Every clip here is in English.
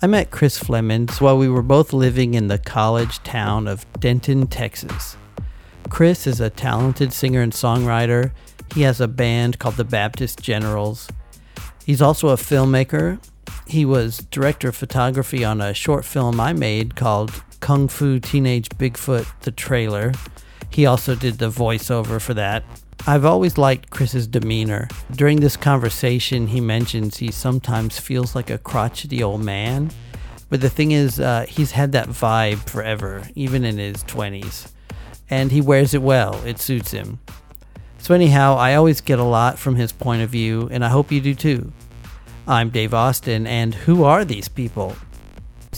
I met Chris Flemons while we were both living in the college town of Denton, Texas. Chris is a talented singer and songwriter. He has a band called the Baptist Generals. He's also a filmmaker. He was director of photography on a short film I made called Kung Fu Teenage Bigfoot the Trailer. He also did the voiceover for that. I've always liked Chris's demeanor. During this conversation, he mentions he sometimes feels like a crotchety old man. But the thing is, uh, he's had that vibe forever, even in his 20s. And he wears it well, it suits him. So, anyhow, I always get a lot from his point of view, and I hope you do too. I'm Dave Austin, and who are these people?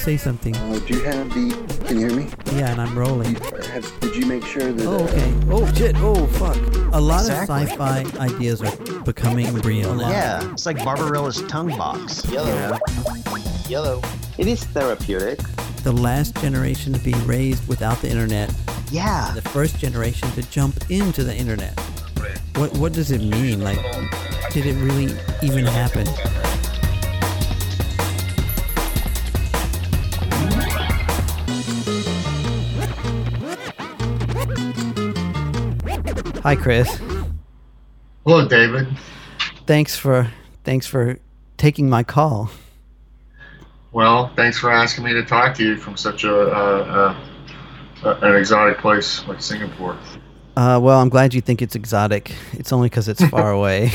Say something. Uh, do you have the? Can you hear me? Yeah, and I'm rolling. Have, did you make sure that? Oh, uh, okay. Oh, shit. Oh, fuck. A lot Exactly. of sci fi ideas are becoming real now. Yeah, it's like Barbarella's tongue box. Yellow. Yellow. It is therapeutic. The last generation to be raised without the internet, Yeah. the first generation to jump into the internet. What, what does it mean? Like, did it really even happen? Hi, Chris. Hello, David. Thanks for thanks for taking my call. Well, thanks for asking me to talk to you from such a, uh, uh, an exotic place like Singapore. Uh, well, I'm glad you think it's exotic. It's only because it's far away.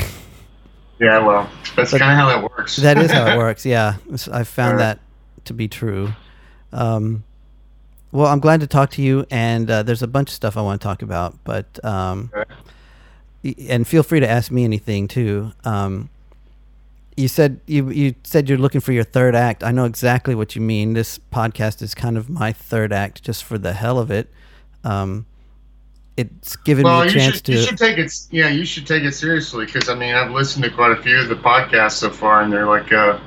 Yeah, well, that's kind of how that works. that is how it works. Yeah, It's- I found Alright. that to be true. Um, well, I'm glad to talk to you, and uh, there's a bunch of stuff I want to talk about. But um, y- and feel free to ask me anything too. Um, you said you you said you're looking for your third act. I know exactly what you mean. This podcast is kind of my third act, just for the hell of it. Um, it's given well, me a chance should, to. you should take it. Yeah, you should take it seriously because I mean I've listened to quite a few of the podcasts so far, and they're like, uh,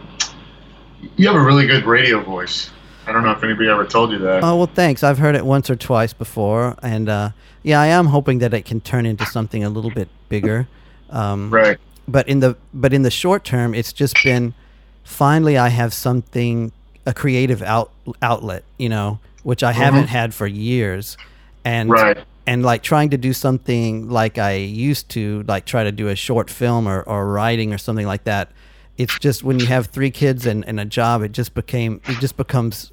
you have a really good radio voice. I don't know if anybody ever told you that. Oh well, thanks. I've heard it once or twice before, and uh, yeah, I am hoping that it can turn into something a little bit bigger. Um, right. But in the but in the short term, it's just been finally I have something a creative out outlet, you know, which I haven't had for years, and Right. and like trying to do something like I used to, like try to do a short film or, or writing or something like that. It's just when you have three kids and, and a job, it just became it just becomes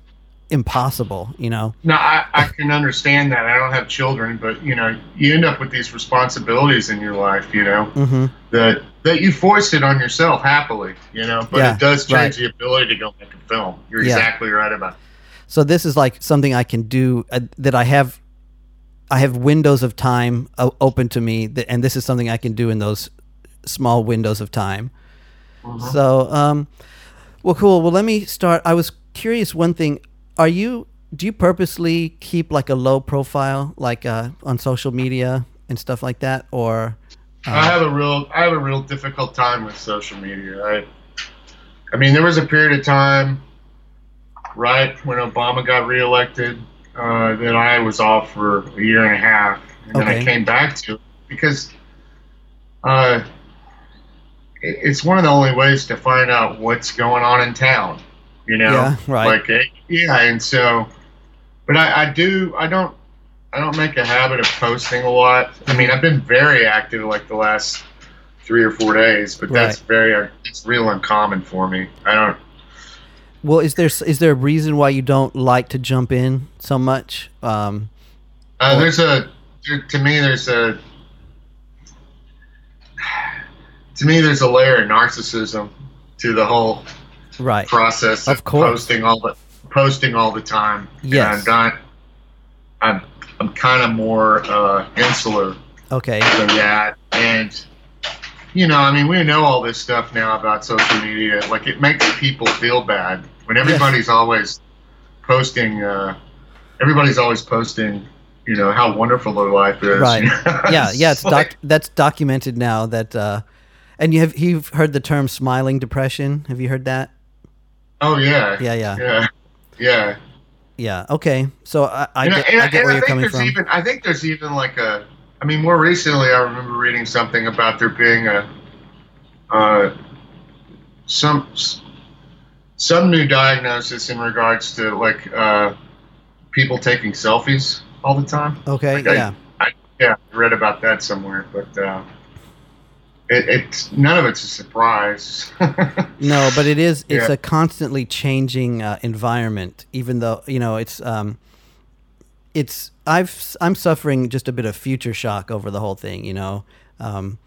impossible, you know. No, I, I can understand that. I don't have children, but you know, you end up with these responsibilities in your life, you know, Mm-hmm. that that you force it on yourself happily, you know. But Yeah, it does right. change the ability to go make a film. You're Yeah. exactly right about. It. So this is like something I can do uh, that I have. I have windows of time open to me, and this is something I can do in those small windows of time. So, um, well, cool. Well, let me start. I was curious. One thing: Are you? Do you purposely keep like a low profile, like uh, on social media and stuff like that, or? I have a real I have a real difficult time with social media. I I mean, there was a period of time right when Obama got reelected uh, that I was off for a year and a half, and then I came back to it because uh, it's one of the only ways to find out what's going on in town. You know, Yeah, right. Like, eh, yeah, and so, but I, I do I don't I don't make a habit of posting a lot. I mean, I've been very active like the last three or four days, but that's very it's real uncommon for me. I don't. Well, is there is there a reason why you don't like to jump in so much? Um, Uh, there's a to me there's a to me there's a layer of narcissism to the whole right. process Of course. posting all the posting all the time. And I'm not. I'm I'm kind of more uh, insular Okay. than that. And you know, I mean, we know all this stuff now about social media. Like, it makes people feel bad when everybody's always posting. Uh, everybody's always posting. You know how wonderful their life is. Right. yeah, yeah, it's like- doc- that's documented now. That uh, and you have you've heard the term smiling depression. Have you heard that? Oh yeah. Yeah, yeah, Yeah. Yeah. yeah. Okay, so I, I get, and I get where you're think coming there's from. Even, I think there's even like a. I mean, more recently, I remember reading something about there being a. Uh, some. some new diagnosis in regards to like uh, people taking selfies all the time. Okay, Okay. yeah. Yeah, I read about that somewhere, but uh, it, it's none of it's a surprise. No, but it is. It's Yeah. a constantly changing uh, environment. Even though you know it's um, it's I've I'm suffering just a bit of future shock over the whole thing. You know, um,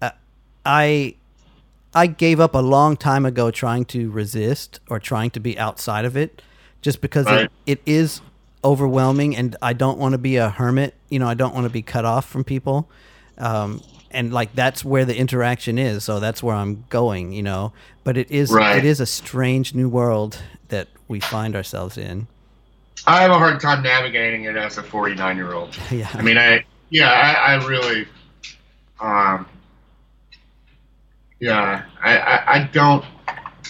I- I I gave up a long time ago trying to resist or trying to be outside of it, just because Right. it, it is overwhelming, and I don't want to be a hermit. You know, I don't want to be cut off from people. Um, and like that's where the interaction is, so that's where I'm going. You know, but it is Right. it is a strange new world that we find ourselves in. I have a hard time navigating it as a 49 year old. Yeah. I mean, I yeah, I, I really, um, yeah, I, I, I don't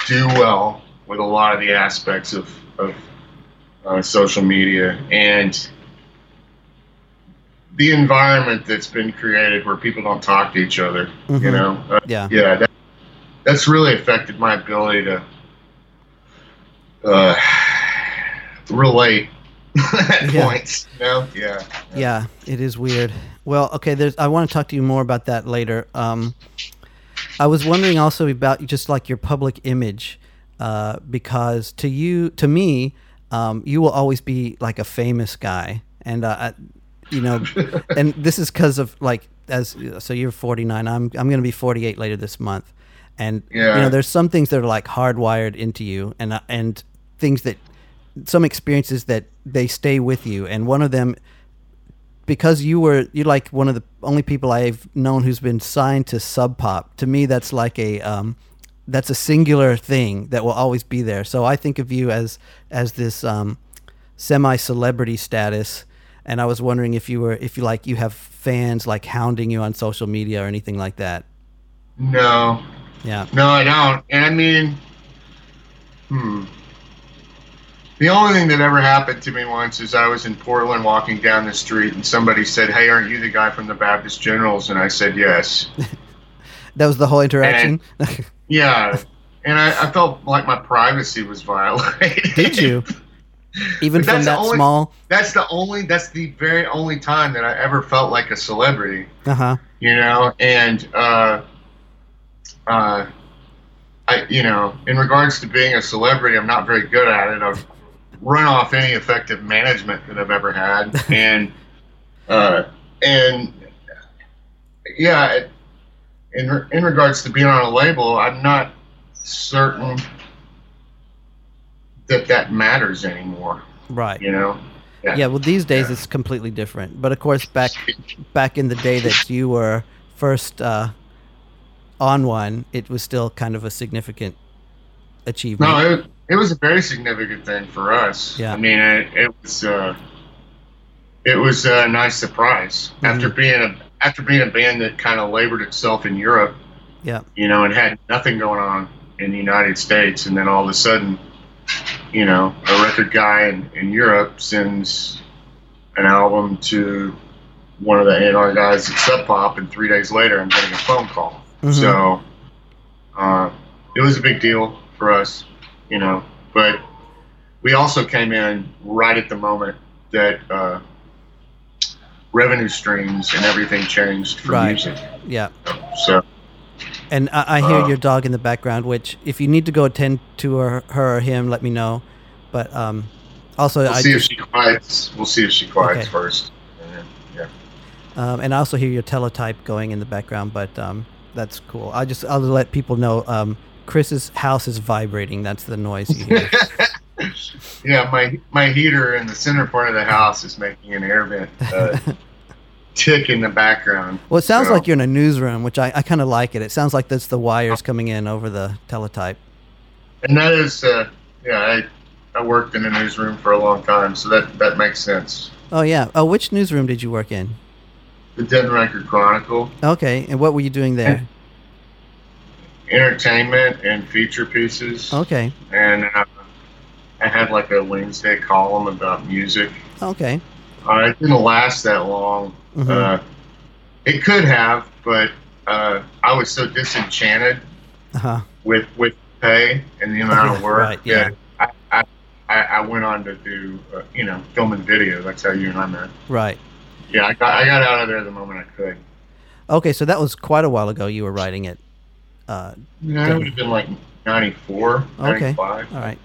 do well with a lot of the aspects of of uh, social media and the environment that's been created where people don't talk to each other. You Mhm. know, uh, Yeah. yeah, that, that's really affected my ability to uh, relate at Yeah. points. You know, yeah. Yeah, it is weird. Well, okay, there's I want to talk to you more about that later. Um, I was wondering also about just like your public image, uh, because to you, to me, um, you will always be like a famous guy, and uh, you know, and this is because of like as so you're 49. I'm I'm gonna be 48 later this month, and you know, there's some things that are like hardwired into you, and uh, and things that some experiences that they stay with you, and one of them because you were you're like one of the only people I've known who's been signed to Sub Pop. To me, that's like a um, that's a singular thing that will always be there. So I think of you as as this um, semi celebrity status, and I was wondering if you were if you like you have fans like hounding you on social media or anything like that. No, Yeah. no, I don't. And I mean, hmm. The only thing that ever happened to me once is I was in Portland walking down the street and somebody said, Hey, aren't you the guy from the Baptist Generals? And I said, Yes. That was the whole interaction. yeah. And I, I felt like my privacy was violated. Did you? Even from that only- small. That's the only, that's the very only time that I ever felt like a celebrity. Uh huh. you know and uh uh i you know in regards to being a celebrity i'm not very good at it i've run off any effective management that i've ever had and uh and yeah in in regards to being on a label i'm not certain that that matters anymore Right. you know Yeah, well, these days Yeah. it's completely different. But of course, back back in the day that you were first uh, on one, it was still kind of a significant achievement. No, it, it was a very significant thing for us. Yeah. I mean, it, it was uh, it was a nice surprise after Mm-hmm. being a after being a band that kind of labored itself in Europe, yeah, you know, and had nothing going on in the United States, and then all of a sudden, you know, a record guy in, in Europe sends an album to one of the A&R guys at Sub Pop, and three days later, I'm getting a phone call. Mhm. So uh, it was a big deal for us, you know. But we also came in right at the moment that uh, revenue streams and everything changed for Right. music. yeah. So And I, I hear Uh, your dog in the background. Which, if you need to go attend to her, her or him, let me know. But um, also, we'll I see just, if she quiets. We'll see if she quiets Okay. first. And then, yeah. um, and I also hear your teletype going in the background. But um, that's cool. I just I'll let people know. Um, Chris's house is vibrating. That's the noise you hear. Yeah, my my heater in the center part of the house is making an air vent uh, tick in the background. Well, it sounds So- like you're in a newsroom, which I, I kind of like it. It sounds like that's the wires coming in over the teletype. And that is, uh, yeah, I, I worked in a newsroom for a long time, so that, that makes sense. Oh yeah. Oh, which newsroom did you work in? The Denton Record-Chronicle, Okay, and what were you doing there? entertainment and feature pieces, Okay, and uh, I had like a Wednesday column about music. okay. Uh, it didn't last that long. Uh, it could have, but uh, I was so disenchanted Uh huh. with with pay and the amount of work Right, yeah. I, I, I went on to do, uh, you know, film and video. That's how you and I met. Right. Yeah, I got, I got out of there the moment I could. Okay, so that was quite a while ago. You were writing it. Uh, Yeah, it would have been like 94, Okay. 95. all right.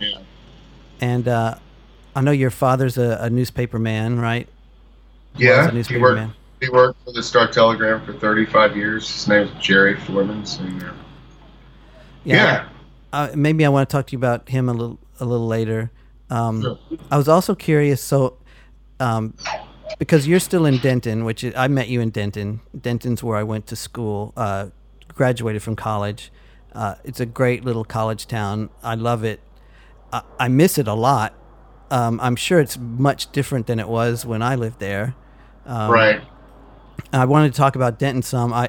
Yeah. And uh, I know your father's a, a newspaper man, right? Yeah, he worked, man. he worked for the Star Telegram for 35 years. His name name's Jerry. And, uh, yeah. Uh, maybe I want to talk to you about him a little a little later. Um, Sure. I was also curious. So, um, because you're still in Denton, which is, I met you in Denton. Denton's where I went to school. Uh, graduated from college. Uh, it's a great little college town. I love it. I, I miss it a lot. Um, I'm sure it's much different than it was when I lived there. Um, right. I wanted to talk about Denton some. I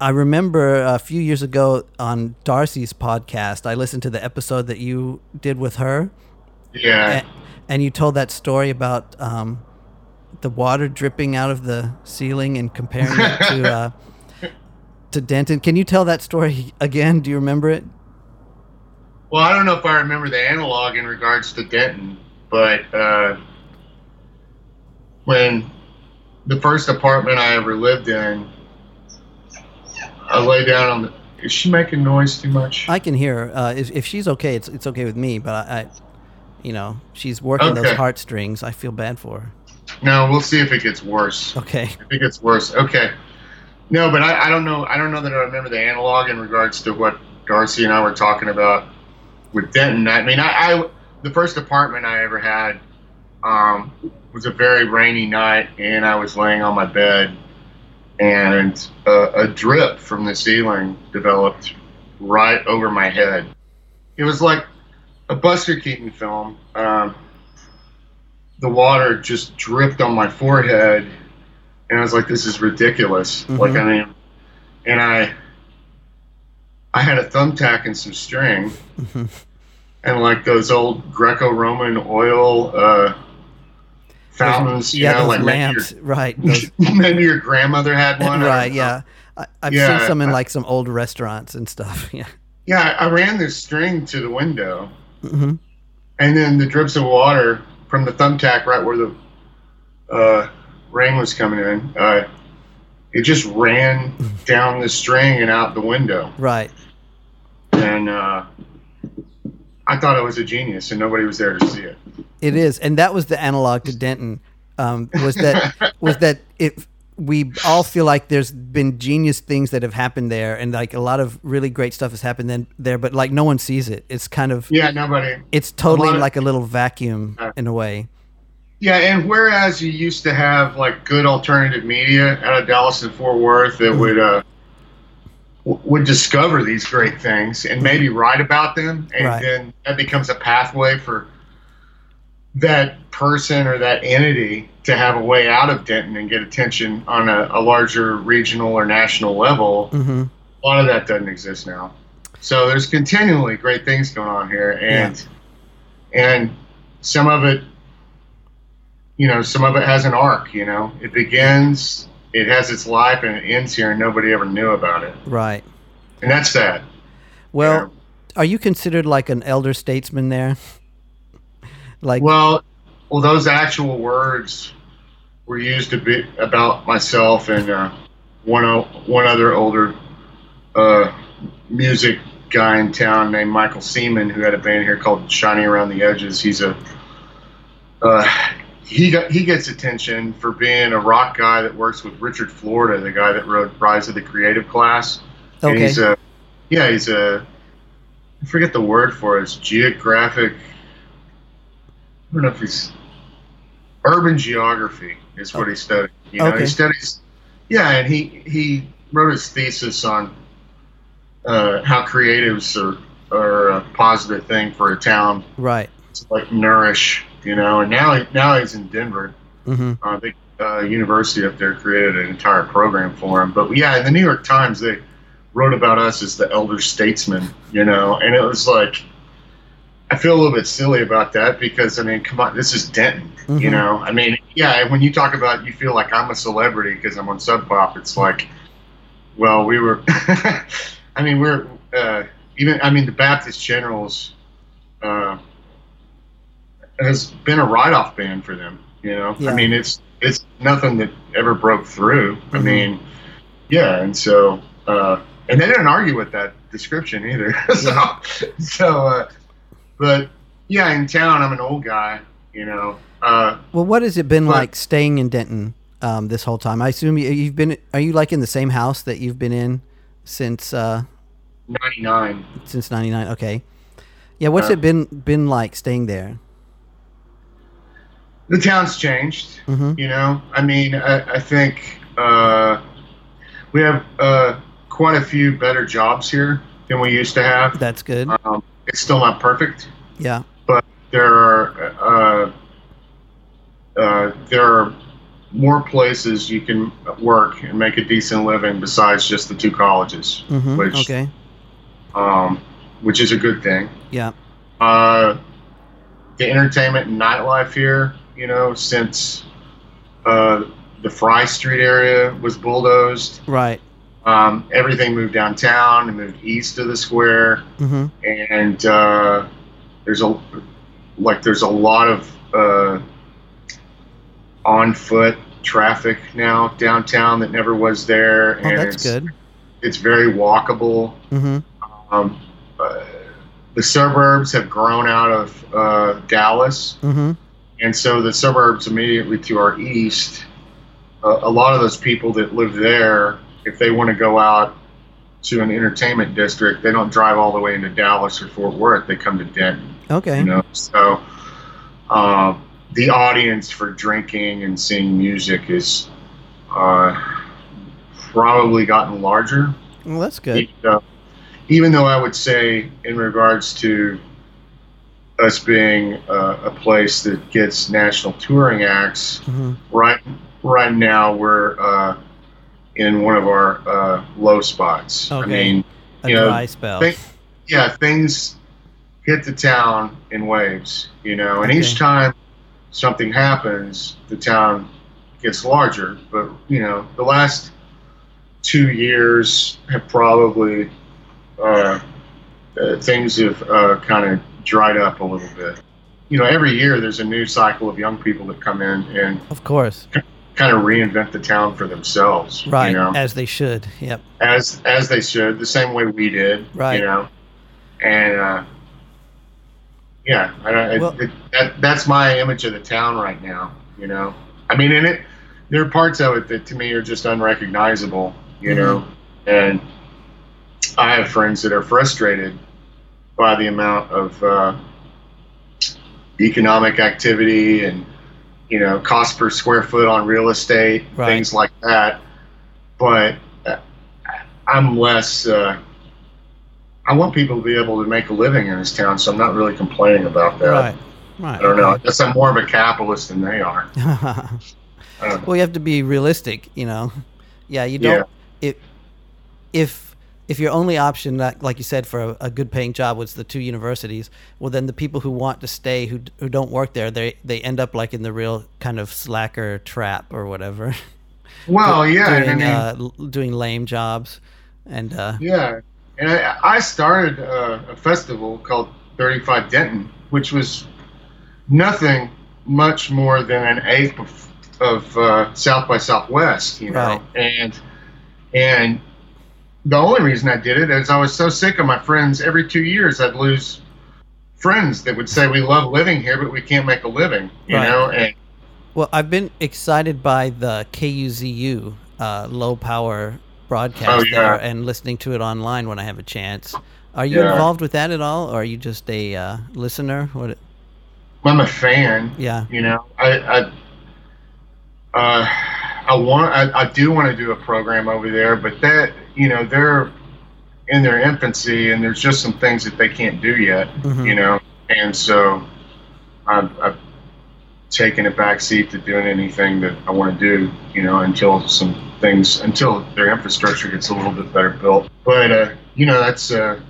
I remember a few years ago on Darcy's podcast, I listened to the episode that you did with her, Yeah. and, and you told that story about um, the water dripping out of the ceiling and comparing it to uh, to Denton. Can you tell that story again? Do you remember it? Well, I don't know if I remember the analog in regards to Denton, but uh, when the first apartment I ever lived in, I lay down on the. Is she making noise too much? I can hear her. Uh, if, if she's okay, it's it's okay with me. But I, I you know, she's working those heartstrings. I feel bad for her. no, we'll see if it gets worse. Okay. If it gets worse, okay. No, but I, I don't know. I don't know that I remember the analog in regards to what Darcy and I were talking about with Denton. I mean, I, I the first apartment I ever had um, was a very rainy night, and I was laying on my bed, and a, a drip from the ceiling developed right over my head. It was like a Buster Keaton film. Um, the water just dripped on my forehead, and I was like, "This is ridiculous." Like, I mean, and I, I had a thumbtack and some string, Mhm. and like those old Greco-Roman oil uh, fountains. you yeah, know, those like maybe lamps, right? Those, maybe your grandmother had one. Right, don't yeah. I, I've Yeah, seen some in I- like some old restaurants and stuff. Yeah. Yeah, I ran this string to the window, hmm and then the drips of water from the thumbtack right where the uh, rain was coming in, uh, it just ran down the string and out the window. Right. And uh, I thought I was a genius, and nobody was there to see it. It is, and that was the analog to Denton. Um, was that was that it? We all feel like there's been genius things that have happened there, and like a lot of really great stuff has happened then there, but like no one sees it. It's kind of Yeah, nobody. it's totally of- like a little vacuum Uh, in a way. Yeah, and whereas you used to have like good alternative media out of Dallas and Fort Worth that would uh, w- would discover these great things and maybe write about them, and Right. then that becomes a pathway for that person or that entity to have a way out of Denton and get attention on a, a larger regional or national level. Mm-hmm. A lot of that doesn't exist now. So there's continually great things going on here, and and some of it, you know, some of it has an arc. You know, it begins, it has its life, and it ends here, and nobody ever knew about it, Right. and that's sad. Well, are you considered like an elder statesman there? Like, Well, well, those actual words were used to be about myself and uh, one o- one other older uh, music guy in town named Michael Seman, who had a band here called Shiny Around the Edges. He's a uh, he got he gets attention for being a rock guy that works with Richard Florida, the guy that wrote Rise of the Creative Class. And okay, he's a yeah, he's a I forget the word for it. It's geographic. I don't know if he's urban geography is what he studied. You know, Okay. he studies. Yeah, and he he wrote his thesis on uh, how creatives are are a positive thing for a town right. to like nourish. You know, and now now he's in Denver. hmm Uh, the uh, university up there created an entire program for him. But yeah, in the New York Times, they wrote about us as the elder statesmen, you know, and it was like, I feel a little bit silly about that because, I mean, come on, this is Denton, you Mhm. know? I mean, yeah, when you talk about you feel like I'm a celebrity because I'm on Sub Pop, it's like, well, we were, I mean, we're, uh, even I mean the Baptist Generals uh, has been a write-off band for them. You know, Yeah. I mean it's it's nothing that ever broke through. I Mhm. mean, yeah, and so uh, and they didn't argue with that description either. so so, uh, but yeah, in town I'm an old guy. You know, uh, Well, what has it been But- like staying in Denton um, this whole time? I assume you, you've been. Are you like in the same house that you've been in since uh, '99. since '99? Okay. Yeah. What's Uh, it been been like staying there? The town's changed. hmm You know, I mean, I, I think uh, we have uh, quite a few better jobs here than we used to have. That's good. Um, it's still not perfect. Yeah. But there are uh, uh, there are more places you can work and make a decent living besides just the two colleges, hmm which- Okay. um, which is a good thing. Yeah. Uh, the entertainment and nightlife here, you know, since uh, the Fry Street area was bulldozed, Right. um, everything moved downtown and moved east of the square, hmm and uh, there's a like there's a lot of uh, on foot traffic now downtown that never was there, Oh, and that's it's, good. It's very walkable. hmm Um, uh, the suburbs have grown out of uh, Dallas, hmm and so the suburbs immediately to our east, uh, a lot of those people that live there, if they want to go out to an entertainment district, they don't drive all the way into Dallas or Fort Worth. They come to Denton. Okay. You know, so uh, the audience for drinking and seeing music is uh, probably gotten larger. Well, that's good. Uh, even though I would say, in regards to us being uh, a place that gets national touring acts, hmm right right now we're uh, in one of our uh, low spots. I mean, A you know, think- yeah, things hit the town in waves, you know, and each time something happens, the town gets larger. But you know, the last two years have probably uh, uh, things have uh, kind of dried up a little bit. You know, every year there's a new cycle of young people that come in and of course. kind of reinvent the town for themselves. Right. You know, As they should. Yep. as as they should, the same way we did. Right. You know, and uh, yeah, I, Well- it, that that's my image of the town right now. You know, I mean, in it, there are parts of it that to me are just unrecognizable. You know, Mm-hmm. and I have friends that are frustrated by the amount of uh, economic activity and you know cost per square foot on real estate, Right. things like that. But uh, I'm less. Uh, I want people to be able to make a living in this town, so I'm not really complaining about that. Right. Right. I don't know. I guess I'm more of a capitalist than they are. Well, you have to be realistic, you know. Yeah, you don't. If if if your only option, like you said, for a, a good paying job was the two universities, well, then the people who want to stay who who don't work there, they they end up like in the real kind of slacker trap or whatever. well, yeah, and I doing mean, uh, doing lame jobs, and uh, Yeah, and I, I started uh, a festival called 35 Denton, which was nothing much more than an eighth of, of uh, South by Southwest, you know. Right. And and the only reason I did it is I was so sick of my friends. Every two years, I'd lose friends that would say we love living here, but we can't make a living, you Right. know. And Well, I've been excited by the KUZU uh, low power broadcast Oh, yeah. there and listening to it online when I have a chance. Are you Yeah. involved with that at all, or are you just a uh, listener? What? I'm a fan. Yeah. You know, I I, uh, I want I, I do want to do a program over there, but that you know they're in their infancy and there's just some things that they can't do yet. Mhm. You know, and so I've, I've taken a back seat to doing anything that I want to do. You know, until some things until their infrastructure gets a little bit better built. But uh, you know, that's uh,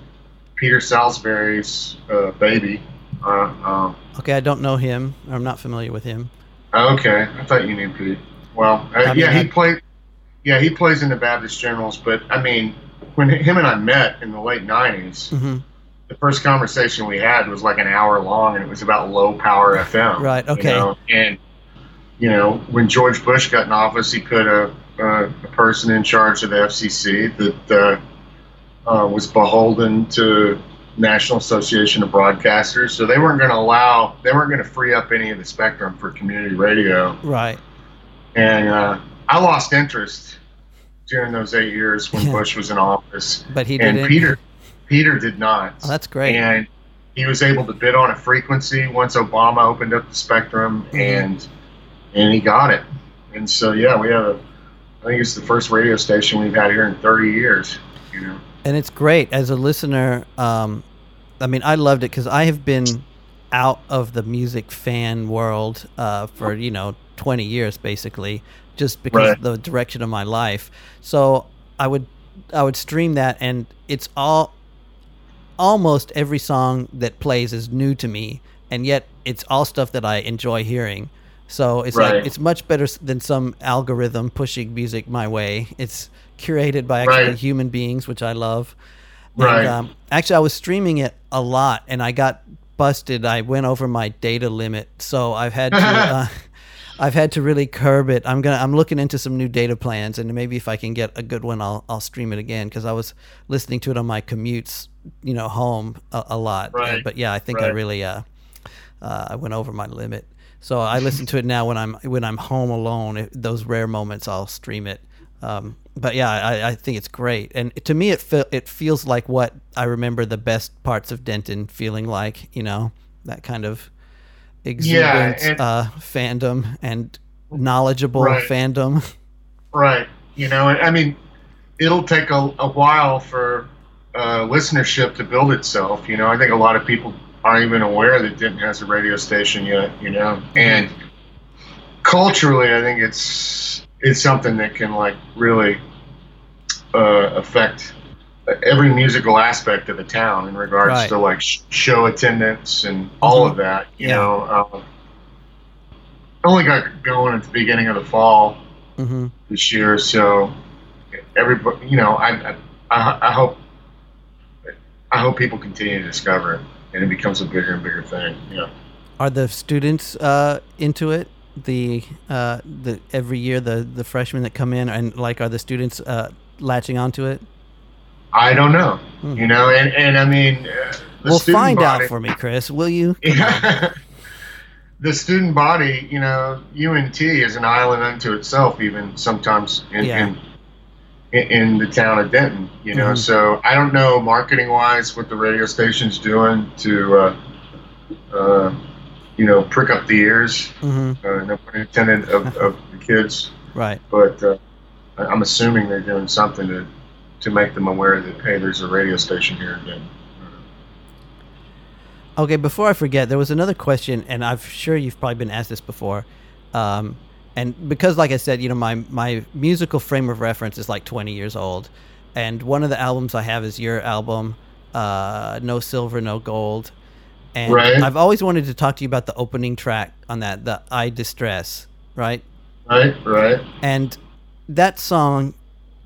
Peter Salisbury's uh, baby. Uh, um, Okay, I don't know him. I'm not familiar with him. Okay, I thought you knew Pete. Well, uh, I mean, yeah, I- he played. Yeah, he plays in the Baptist Generals, but I mean, when him and I met in the late '90s, hmm the first conversation we had was like an hour long, and it was about low power FM. Right, you okay. know? And you know, when George Bush got in office, he put a, a, a person in charge of the FCC that uh, uh, was beholden to National Association of Broadcasters. So they weren't going to allow, they weren't going to free up any of the spectrum for community radio. Right. And uh, I lost interest during those eight years when. Bush was in office. But he and didn't. Peter, Peter did not. Oh, that's great. And he was able to bid on a frequency once Obama opened up the spectrum, Mhm. and and he got it. And so yeah, we have a. I think it's the first radio station we've had here in 30 years. You know. and it's great as a listener. Um, I mean, I loved it because I have been out of the music fan world uh, for you know 20 years basically, just because Right. of the direction of my life. So I would I would stream that, and it's all almost every song that plays is new to me, and yet it's all stuff that I enjoy hearing. So it's Right. like it's much better than some algorithm pushing music my way. It's curated by actually Right. human beings, which I love. And, Right. um, actually, I was streaming it a lot, and I got busted. I went over my data limit, so I've had to. uh, I've had to really curb it. I'm gonna. I'm looking into some new data plans, and maybe if I can get a good one, I'll I'll stream it again because I was listening to it on my commutes, you know, home a, a lot. Right. But yeah, I think I really uh, uh, I went over my limit. So I listen to it now when I'm when I'm home alone. If, those rare moments, I'll stream it. Um, but yeah, I, I think it's great, and to me, it fe- it feels like what I remember the best parts of Denton feeling like. You know, that kind of exuberant and- uh, fandom and knowledgeable Right. fandom. Right. You know, I mean, it'll take a, a while for uh, listenership to build itself. You know, I think a lot of people aren't even aware that Denton has a radio station yet. You know, and culturally, I think it's it's something that can like really uh, affect every musical aspect of the town in regards Right. to like show attendance and all of that. You Yeah. know, um, only got going at the beginning of the fall hmm this year. So everybody, you know, I, I, I I hope, I hope people continue to discover it and it becomes a bigger and bigger thing. You know. Are the students uh, into it? The uh, the every year the the freshmen that come in and like are the students uh, latching onto it? I don't know, Hmm. you know, and, and I mean, uh, well, find body, out for me, Chris. Will you? Yeah. the student body, you know, UNT is an island unto itself, even sometimes in, Yeah. in in the town of Denton, you know. Mhm. So I don't know marketing wise what the radio station's doing to, uh, uh, you know, prick up the ears, hmm uh, no pun intended, of, of the kids. Right. But uh, I'm assuming they're doing something to to make them aware that hey, there's a radio station here in Denton. Okay, before I forget, there was another question, and I'm sure you've probably been asked this before. Um, and because, like I said, you know, my my musical frame of reference is like 20 years old, and one of the albums I have is your album, uh, "No Silver, No Gold," and Right. I've always wanted to talk to you about the opening track on that, the "I Distress," right? Right, right. and that song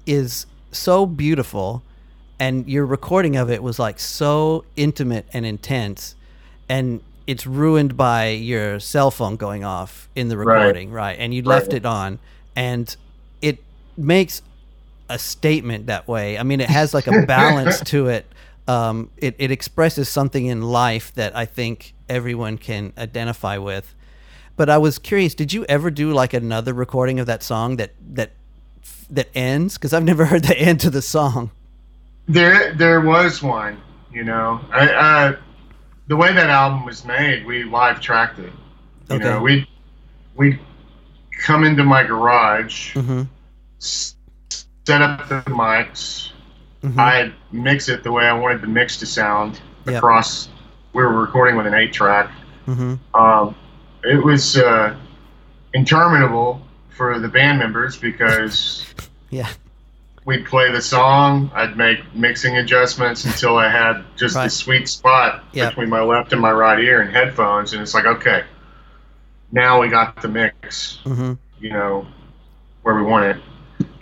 is so beautiful and your recording of it was like so intimate and intense and it's ruined by your cell phone going off in the Right. recording right, and you left Right. it on and it makes a statement that way i mean it has like a balance to it um, it, it expresses something in life that i think everyone can identify with but I was curious. Did you ever do like another recording of that song that that that ends? Because I've never heard the end to the song. There, there was one. You know, I, uh, the way that album was made, we live tracked it. You Okay. know, we we come into my garage, Mm-hmm. set up the mics. Mhm. I'd mix it the way I wanted the mix to sound Yep. across. We were recording with an eight track. Mm-hmm. Um, it was uh, interminable for the band members because Yeah. we'd play the song. I'd make mixing adjustments until I had just Right. the sweet spot Yep. between my left and my right ear and headphones, and it's like, okay, now we got the mix, Mm-hmm. you know, where we want it,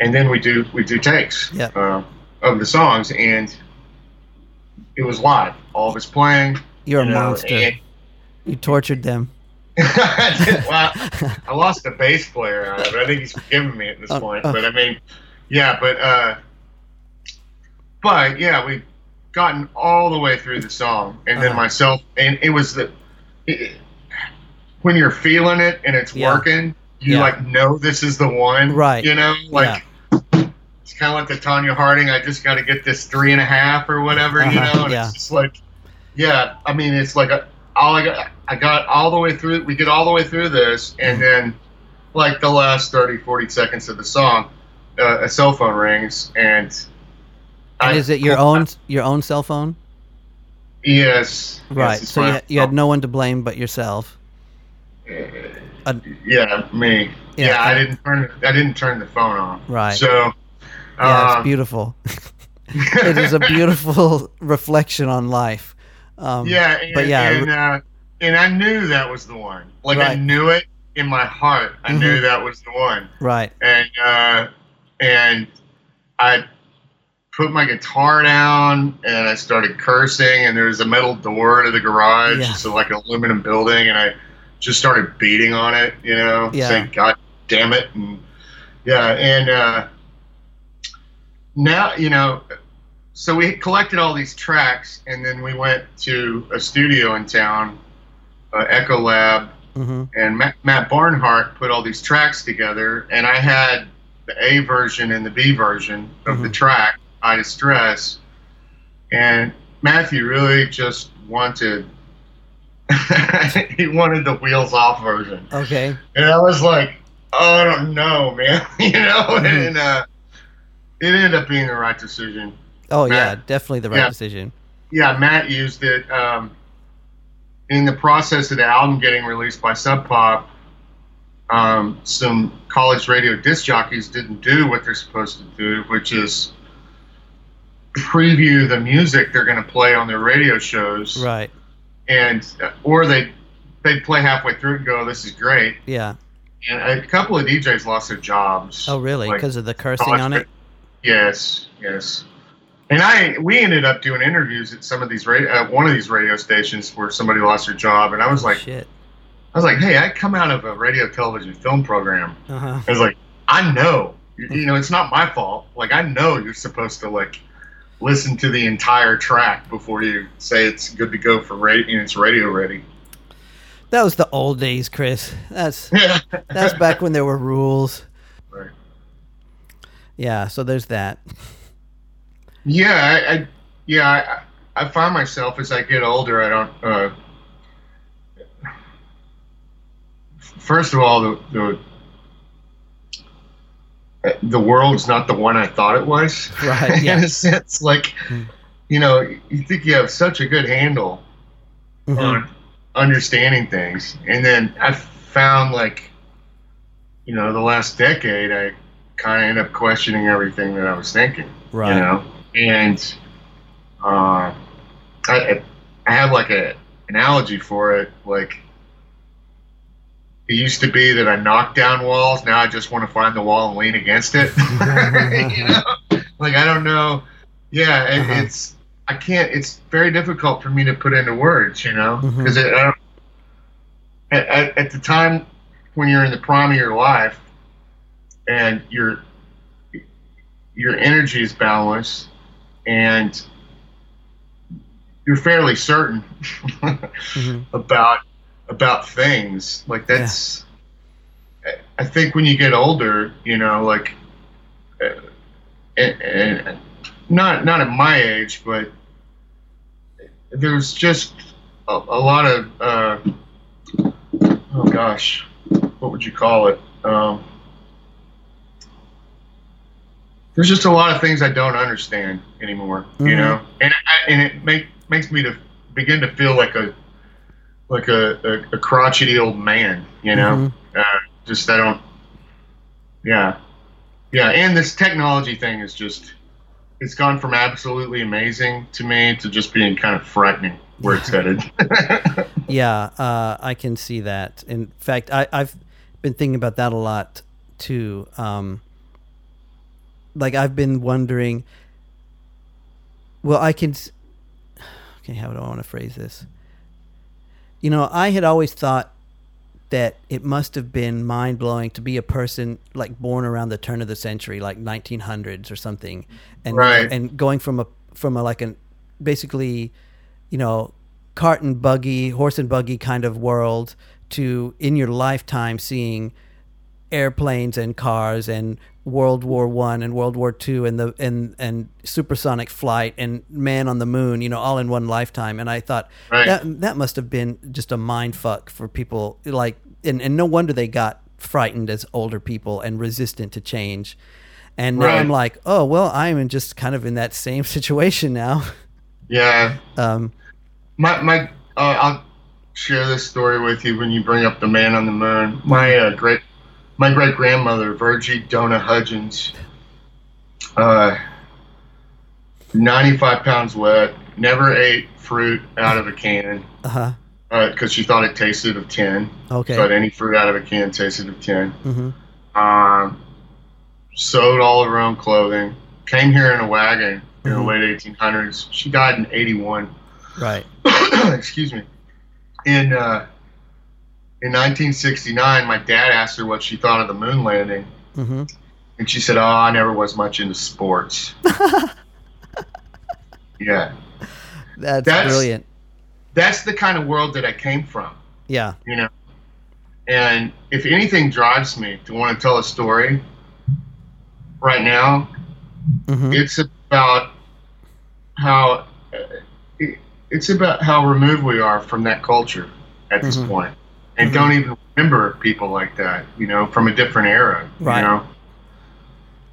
and then we do we do takes. Yep. Uh, of the songs, and it was live. All of us playing. You're a know, monster. You tortured them. well, I lost a bass player, uh, but I think he's forgiven me at this Oh, point. oh. But I mean, yeah, but uh, but yeah, we gotten all the way through the song, and then Uh-huh. myself, and it was the it, when you're feeling it and it's Yeah. working, you Yeah. like know this is the one, Right. You know, like. It's kind of like the Tonya Harding. I just got to get this three and a half or whatever, you Uh-huh, know. And yeah. It's just like, yeah. I mean, it's like a, all I got. I got all the way through. We get all the way through this, and then, like the last 30, 40 seconds of the song, uh, a cell phone rings, and. And I- is it your own your own cell phone? Yes. Right. Yes, so you, you had no one to blame but yourself. Uh, Yeah, me. Yeah. Yeah, I didn't turn. I didn't turn the phone off. Right. So. Yeah, it's um, beautiful. it is a beautiful reflection on life. Um, yeah, and, but yeah, and, uh, and I knew that was the one. Like I knew it in my heart. I knew Mhm. that was the one. right. And uh, and I put my guitar down and I started cursing. And there was a metal door to the garage, Yeah. so like an aluminum building, and I just started beating on it. You know, Yeah. saying "God damn it!" and yeah, and uh, now you know so we collected all these tracks and then we went to a studio in town uh, echo lab hmm and matt, matt barnhart put all these tracks together and i had the a version and the b version of the Mhm. track i distress and matthew really just wanted he wanted the wheels off version Okay. and I was like, oh, I don't know, man. you know, Mhm. and uh, it ended up being the right decision. Oh Matt- yeah, definitely the right yeah. decision. Yeah, Matt used it um, in the process of the album getting released by Sub Pop. Um, some college radio disc jockeys didn't do what they're supposed to do, which is preview the music they're going to play on their radio shows, Right. and uh, or they they'd play halfway through and go, "This is great." Yeah. And a couple of DJs lost their jobs. Oh really? Like, Because of the cursing on it. Yes, yes. And I, we ended up doing interviews at some of these radio, at one of these radio stations where somebody lost their job, and I was like, shit. I was like, hey, I come out of a radio, television, film program. Uh huh. I was like, I know, you, you know, it's not my fault. Like, I know you're supposed to like listen to the entire track before you say it's good to go for radio, and it's radio ready. That was the old days, Chris. That's Yeah, that's back when there were rules. Right. Yeah. So there's that. Yeah, I, I yeah, I, I find myself as I get older, I don't. Uh, first of all, the, the the world's not the one I thought it was. Right, yeah. In a sense, like Hmm. you know, you think you have such a good handle Mhm. on understanding things, and then I found like, you know, the last decade, I kind of end up questioning everything that I was thinking Right. you know and uh, I, I have like a analogy for it like it used to be that I knock down walls now I just want to find the wall and lean against it. You know? Like I don't know. Yeah it, Uh-huh. it's I can't it's very difficult for me to put into words you know? Because don't at, at, at the time when you're in the prime of your life and your your energy is balanced and you're fairly certain Mhm. about about things. Like that's I- i think when you get older you know like uh, and, and not not at my age but there's just a, a lot of uh, oh gosh what would you call it? Um, there's just a lot of things I don't understand anymore, you Mhm. know, and I, and it make, makes me to begin to feel like a like a, a, a crotchety old man, you know. Mhm. Uh, just I don't, yeah, yeah. And this technology thing is just it's gone from absolutely amazing to me to just being kind of frightening where it's headed. Yeah, uh, I can see that. In fact, I, I've been thinking about that a lot too. Um, like I've been wondering, Well, I can. Okay, how do I want to phrase this? You know, I had always thought that it must have been mind blowing to be a person like born around the turn of the century, like 1900s or something, and Right. and going from a from a like an basically, you know, cart and buggy, horse and buggy kind of world to in your lifetime seeing airplanes and cars and World War One and World War Two and the and and supersonic flight and man on the moon, you know, all in one lifetime. And I thought Right. that that must have been just a mind fuck for people. Like, and and no wonder they got frightened as older people and resistant to change. And now Right. I'm like, oh well, I'm in just kind of in that same situation now. Yeah. Um, My my. Uh, I'll share this story with you when you bring up the man on the moon. My uh, great my great grandmother Virgie Dona Hudgens. Uh, 95 pounds wet. Never ate fruit out of a can uh huh. because she thought it tasted of tin. Okay. But any fruit out of a can tasted of tin. Mm-hmm. um, sewed all of her own clothing, came here in a wagon in the Mhm. late 1800s. She died in 81. Right. Excuse me. In uh, in 1969, my dad asked her what she thought of the moon landing, hmm and she said, "Oh, I never was much into sports." yeah, That's, That's- brilliant. that's the kind of world that I came from. Yeah. you know. And if anything drives me to want to tell a story right now, hmm it's about how it, it's about how removed we are from that culture at this Mhm. point, and Mhm. don't even remember people like that, you know, from a different era, Right. you know.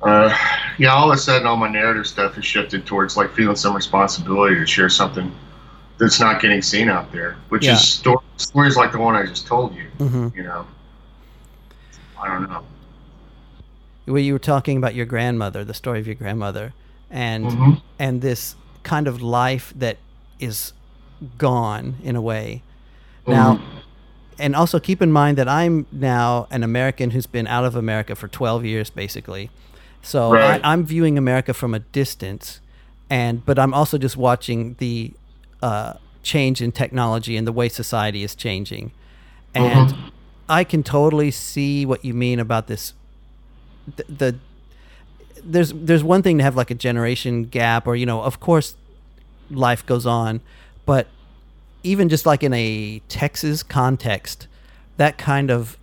Uh, yeah, all of a sudden, all my narrative stuff has shifted towards like feeling some responsibility to share something that's not getting seen out there, which Yeah. is sto- stories like the one I just told you. hmm You know, I don't know. where you were talking about your grandmother, the story of your grandmother, and Mhm. and this kind of life that is gone in a way. Now, Mhm. And also keep in mind that I'm now an American who's been out of America for 12 years, basically. So Right. I, I'm viewing America from a distance, and but I'm also just watching the uh, change in technology and the way society is changing, and Mhm. I can totally see what you mean about this. The, the there's there's one thing to have like a generation gap, or you know, of course, life goes on, but even just like in a Texas context, that kind of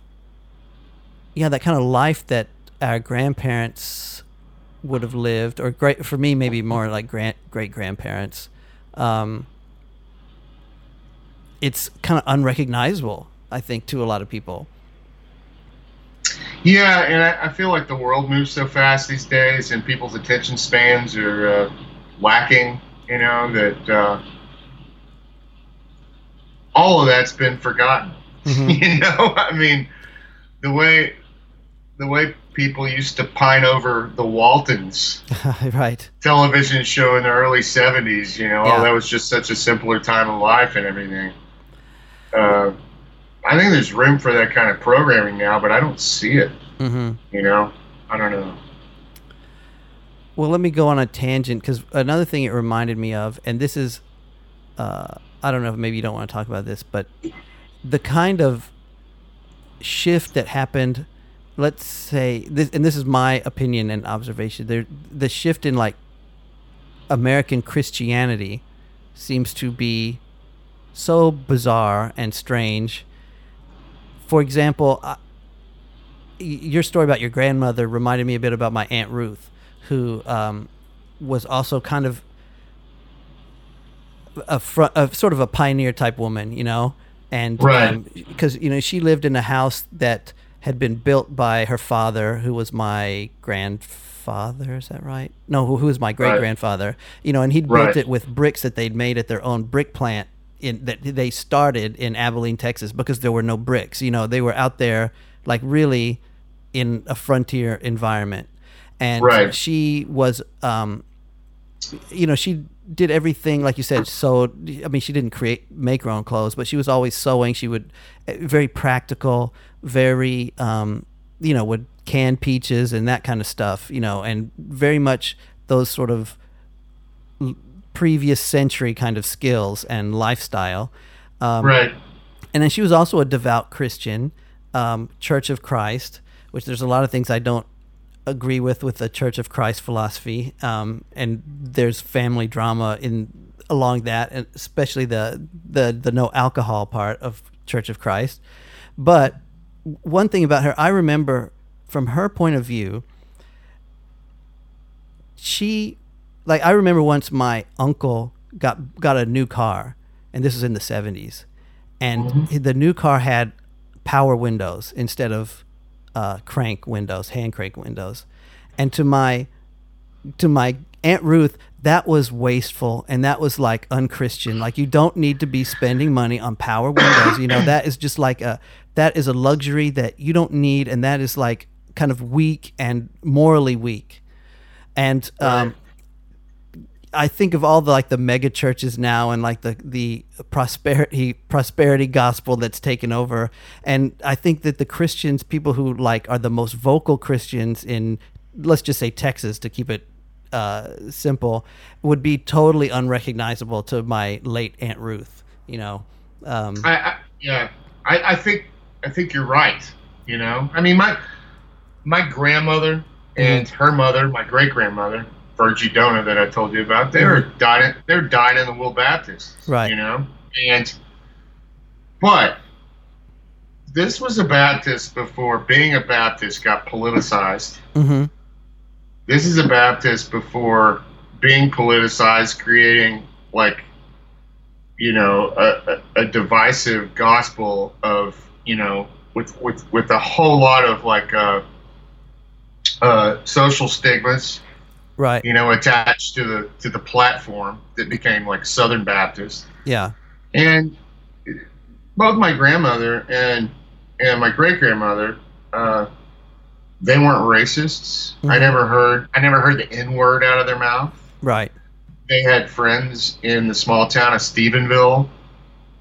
yeah, that kind of life that our grandparents would have lived, or great for me, maybe more like grand great grandparents. Um, it's kind of unrecognizable, I think, to a lot of people. Yeah, and I, I feel like the world moves so fast these days, and people's attention spans are uh, lacking. You know that uh, all of that's been forgotten. Mhm. you know, I mean, the way the way people used to pine over the Waltons right. television show in the early '70s. You know, Yeah. oh, that was just such a simpler time of life and everything. Uh, I think there's room for that kind of programming now, but I don't see it. hmm You know, I don't know. Well, let me go on a tangent because another thing it reminded me of, and this is, uh, I don't know if maybe you don't want to talk about this, but the kind of shift that happened, let's say, this, and this is my opinion and observation, there, the shift in like American Christianity seems to be so bizarre and strange. For example, I, your story about your grandmother reminded me a bit about my aunt Ruth, who um, was also kind of a, fr- a sort of a pioneer type woman, you know, and Right. because you know she lived in a house that had been built by her father, who was my grandfather. Is that right? No, who, who was my great grandfather? You know, and he'd built it with bricks that they'd made at their own brick plant in that they started in Abilene, Texas, because there were no bricks. You know, they were out there like really in a frontier environment, and Right. she was, um, you know, she did everything like you said. Sewed. I mean, she didn't create make her own clothes, but she was always sewing. She would eh, very practical, very, um, you know, would can peaches and that kind of stuff. You know, and very much those sort of previous century kind of skills and lifestyle. Um, right. and then she was also a devout Christian, um, Church of Christ, which there's a lot of things I don't agree with with the Church of Christ philosophy, um, and there's family drama in along that, and especially the the the no alcohol part of Church of Christ. But one thing about her, I remember from her point of view, she like I remember once my uncle got got a new car, and this was in the seventies, and the new car had power windows instead of uh, crank windows, hand crank windows, and to my to my aunt Ruth, that was wasteful and that was like unchristian. Like you don't need to be spending money on power windows. You know that is just like a that is a luxury that you don't need, and that is like kind of weak and morally weak. And um, I think of all the like the mega churches now and like the the prosperity prosperity gospel that's taken over and I think that the Christians people who like are the most vocal Christians in let's just say Texas to keep it uh, simple would be totally unrecognizable to my late Aunt Ruth you know um, I, I yeah, I, I think I think you're right. You know, I mean my my grandmother and Mm-hmm. her mother, my great grandmother, Virgie Dona, that I told you about, they were dyed in, they're dyed in the Will Baptists. Mm-hmm. Right. You know, and but this was a Baptist before being a Baptist got politicized. mhm. This is a Baptist before being politicized, creating like, you know, a, a, a divisive gospel of, you know, with with with a whole lot of like uh, uh, social stigmas, right you know, attached to the to the platform that became like Southern Baptist. yeah And both my grandmother and and my great grandmother, uh, they weren't racists. I Mhm. never heard I never heard the N word out of their mouth. right They had friends in the small town of Stephenville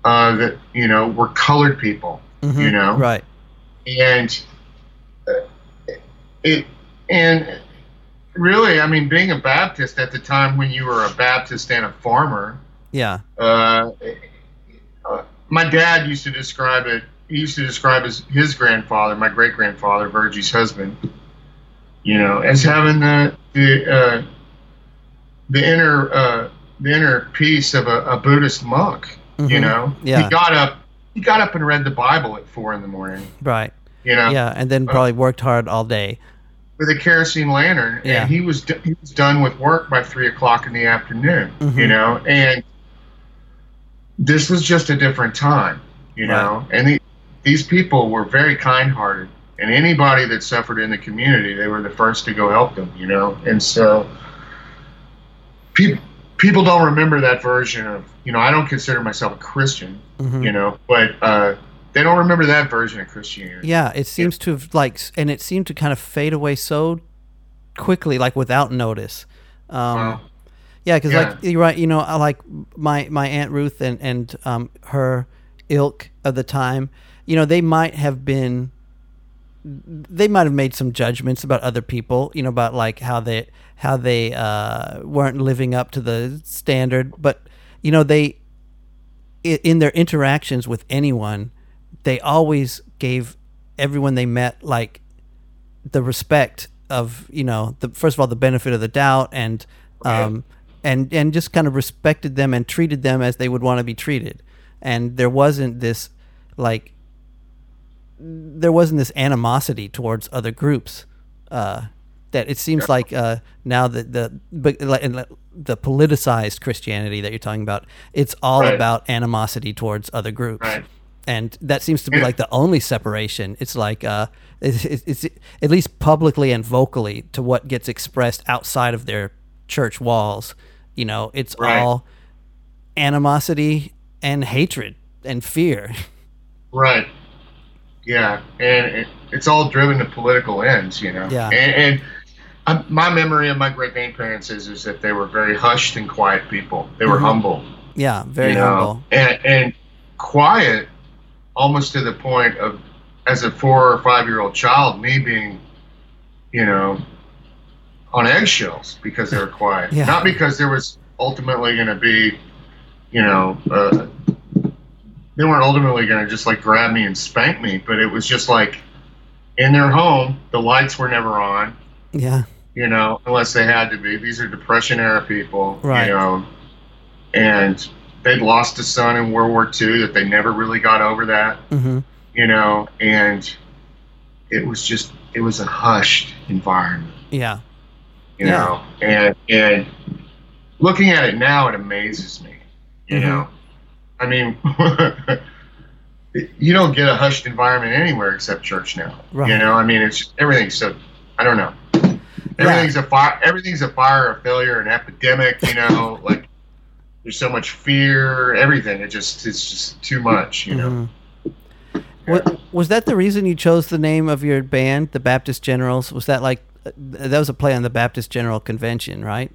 uh, that you know were colored people, Mhm. You know? right and uh, it and really, I mean, being a Baptist at the time when you were a Baptist and a farmer, yeah uh, uh, my dad used to describe it. He used to describe his his grandfather, my great grandfather, Virgie's husband, you know, as having the the uh, the inner uh, the inner peace of a, a Buddhist monk. You Mhm. know, Yeah. he got up he got up and read the Bible at four in the morning. right You know, yeah and then probably worked hard all day with a kerosene lantern, Yeah. and he was d- he was done with work by three o'clock in the afternoon. Mhm. You know, and this was just a different time. You know, and the, these people were very kind-hearted, and anybody that suffered in the community, they were the first to go help them. You know, and so people people don't remember that version of you know I don't consider myself a Christian. Mhm. You know, but uh, they don't remember that version of Christianity. Yeah, it seems to have like, and it seemed to kind of fade away so quickly, like without notice. Um, Wow. Yeah, because Yeah. like you're right, you know, I like my my aunt Ruth and and um, her ilk of the time. You know, they might have been, they might have made some judgments about other people. You know, about like how they how they uh, weren't living up to the standard, but you know they in their interactions with anyone, they always gave everyone they met like the respect of you know the first of all the benefit of the doubt and um and and just kind of respected them and treated them as they would want to be treated and there wasn't this like there wasn't this animosity towards other groups uh that it seems like uh now that the but like, and the politicized christianity that you're talking about it's all Right. about animosity towards other groups Right. And that seems to be like the only separation. It's like uh, it's, it's, it's at least publicly and vocally to what gets expressed outside of their church walls. You know, it's Right. all animosity and hatred and fear. Right. Yeah, and it, it's all driven to political ends, you know. Yeah. And, and um, my memory of my great grandparents is is that they were very hushed and quiet people. They were Mhm. humble. Yeah, very you know, humble. and and quiet, almost to the point of, as a four or five year old child, me being, you know, on eggshells because they were quiet. Yeah. Not because there was ultimately going to be, you know, uh, they weren't ultimately going to just like grab me and spank me, but it was just like in their home, the lights were never on, Yeah. you know, unless they had to be. These are Depression era people, Right. you know, and they'd lost a son in World War II that they never really got over that, hmm you know, and it was just, it was a hushed environment Yeah. you Yeah. know and and looking at it now it amazes me you Mhm. know i mean you don't get a hushed environment anywhere except church now Right. you know i mean it's everything's so i don't know everything's a fire everything's a fire a failure an epidemic you know like there's so much fear everything it just it's just too much you know Mhm. Wa- was that the reason you chose the name of your band, the Baptist Generals? Was that like that was a play on the Baptist General Convention, right?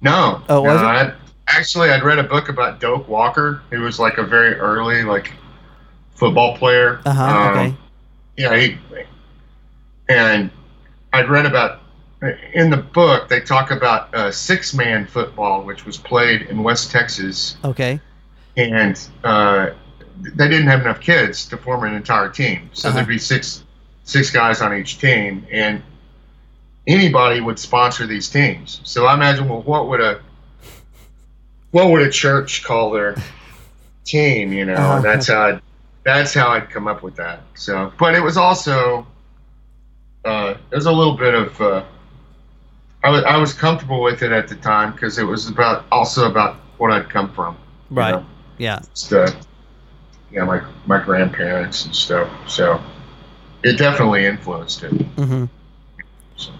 No. Oh, was no, it? I'd- actually, I'd read a book about Doak Walker, who was like a very early like football player. Uh huh. Um, okay. Yeah, he, and I'd read about in the book they talk about uh, six-man football, which was played in West Texas, Okay. and uh, they didn't have enough kids to form an entire team, so Uh-huh. there'd be six six guys on each team, and anybody would sponsor these teams. So I imagine, well, what would a what would a church call their team? You know, Uh-huh. that's how I'd, that's how I'd come up with that. So, but it was also uh, there's a little bit of uh, I was I was comfortable with it at the time because it was about also about what I'd come from. you Right. know? Yeah. It's the yeah my my grandparents and stuff. So it definitely influenced it. hmm So.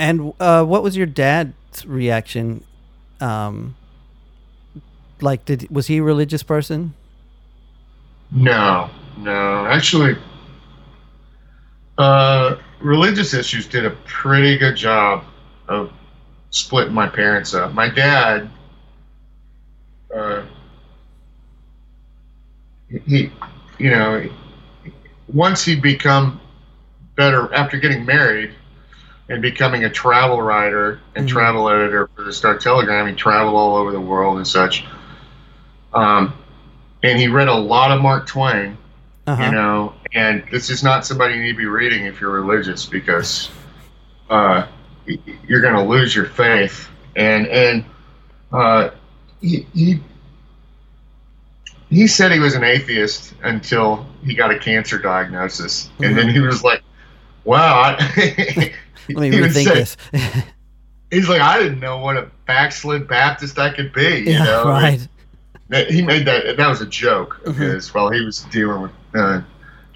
And uh, what was your dad's reaction? Um, like, did was he a religious person? No, no. Actually, uh, religious issues did a pretty good job of splitting my parents up. My dad, uh, he, you know, once he'd become better after getting married and becoming a travel writer and Mhm. travel editor for the Star Telegram, he traveled all over the world and such. Um, and he read a lot of Mark Twain Uh-huh. you know and this is not somebody you need to be reading if you're religious because uh, you're going to lose your faith and and uh, he, he he said he was an atheist until he got a cancer diagnosis and then he was like wow I, Let me rethink said- this. he's like i didn't know what a backslid baptist i could be you yeah. know Right. He made that. That was a joke of Mhm. his while he was dealing with uh,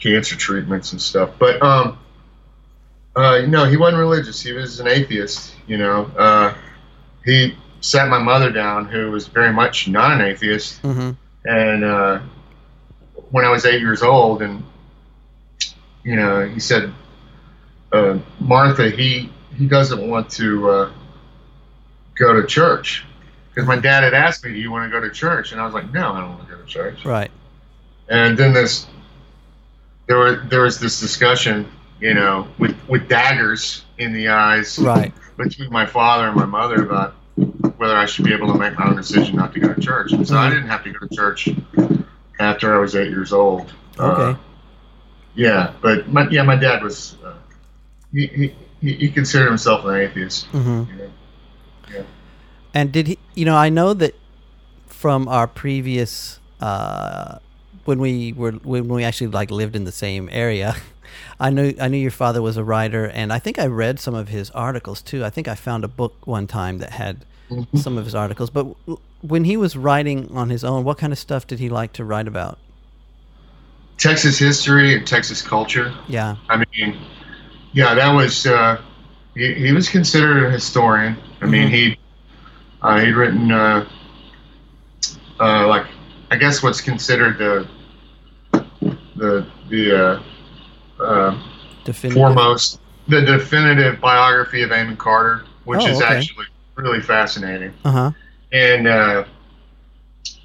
cancer treatments and stuff. But um, uh, no, he wasn't religious. He was an atheist. You know, uh, he sat my mother down, who was very much not an atheist, hmm and uh, when I was eight years old, and you know, he said, uh, Martha, he he doesn't want to uh, go to church because my dad had asked me, "Do you want to go to church?" And I was like, "No, I don't want to go to church." Right. And then this, there were there was this discussion, you know, with with daggers in the eyes Right. between my father and my mother about whether I should be able to make my own decision not to go to church. And so I didn't have to go to church after I was eight years old. Uh, Okay. yeah, but my, yeah, my dad was. Uh, he, he he considered himself an atheist. hmm You know? And did he? You know, I know that from our previous uh, when we were when we actually like lived in the same area. I knew I knew your father was a writer, and I think I read some of his articles too. I think I found a book one time that had Mhm. some of his articles. But when he was writing on his own, what kind of stuff did he like to write about? Texas history and Texas culture. Yeah. I mean, yeah, that was uh, he, he was considered a historian. I mean, Mhm. he uh, he'd written uh, uh, like I guess what's considered the the the uh, uh, Definitive. foremost the definitive biography of Amon Carter, which Oh, is okay. actually really fascinating. Uh huh. And uh,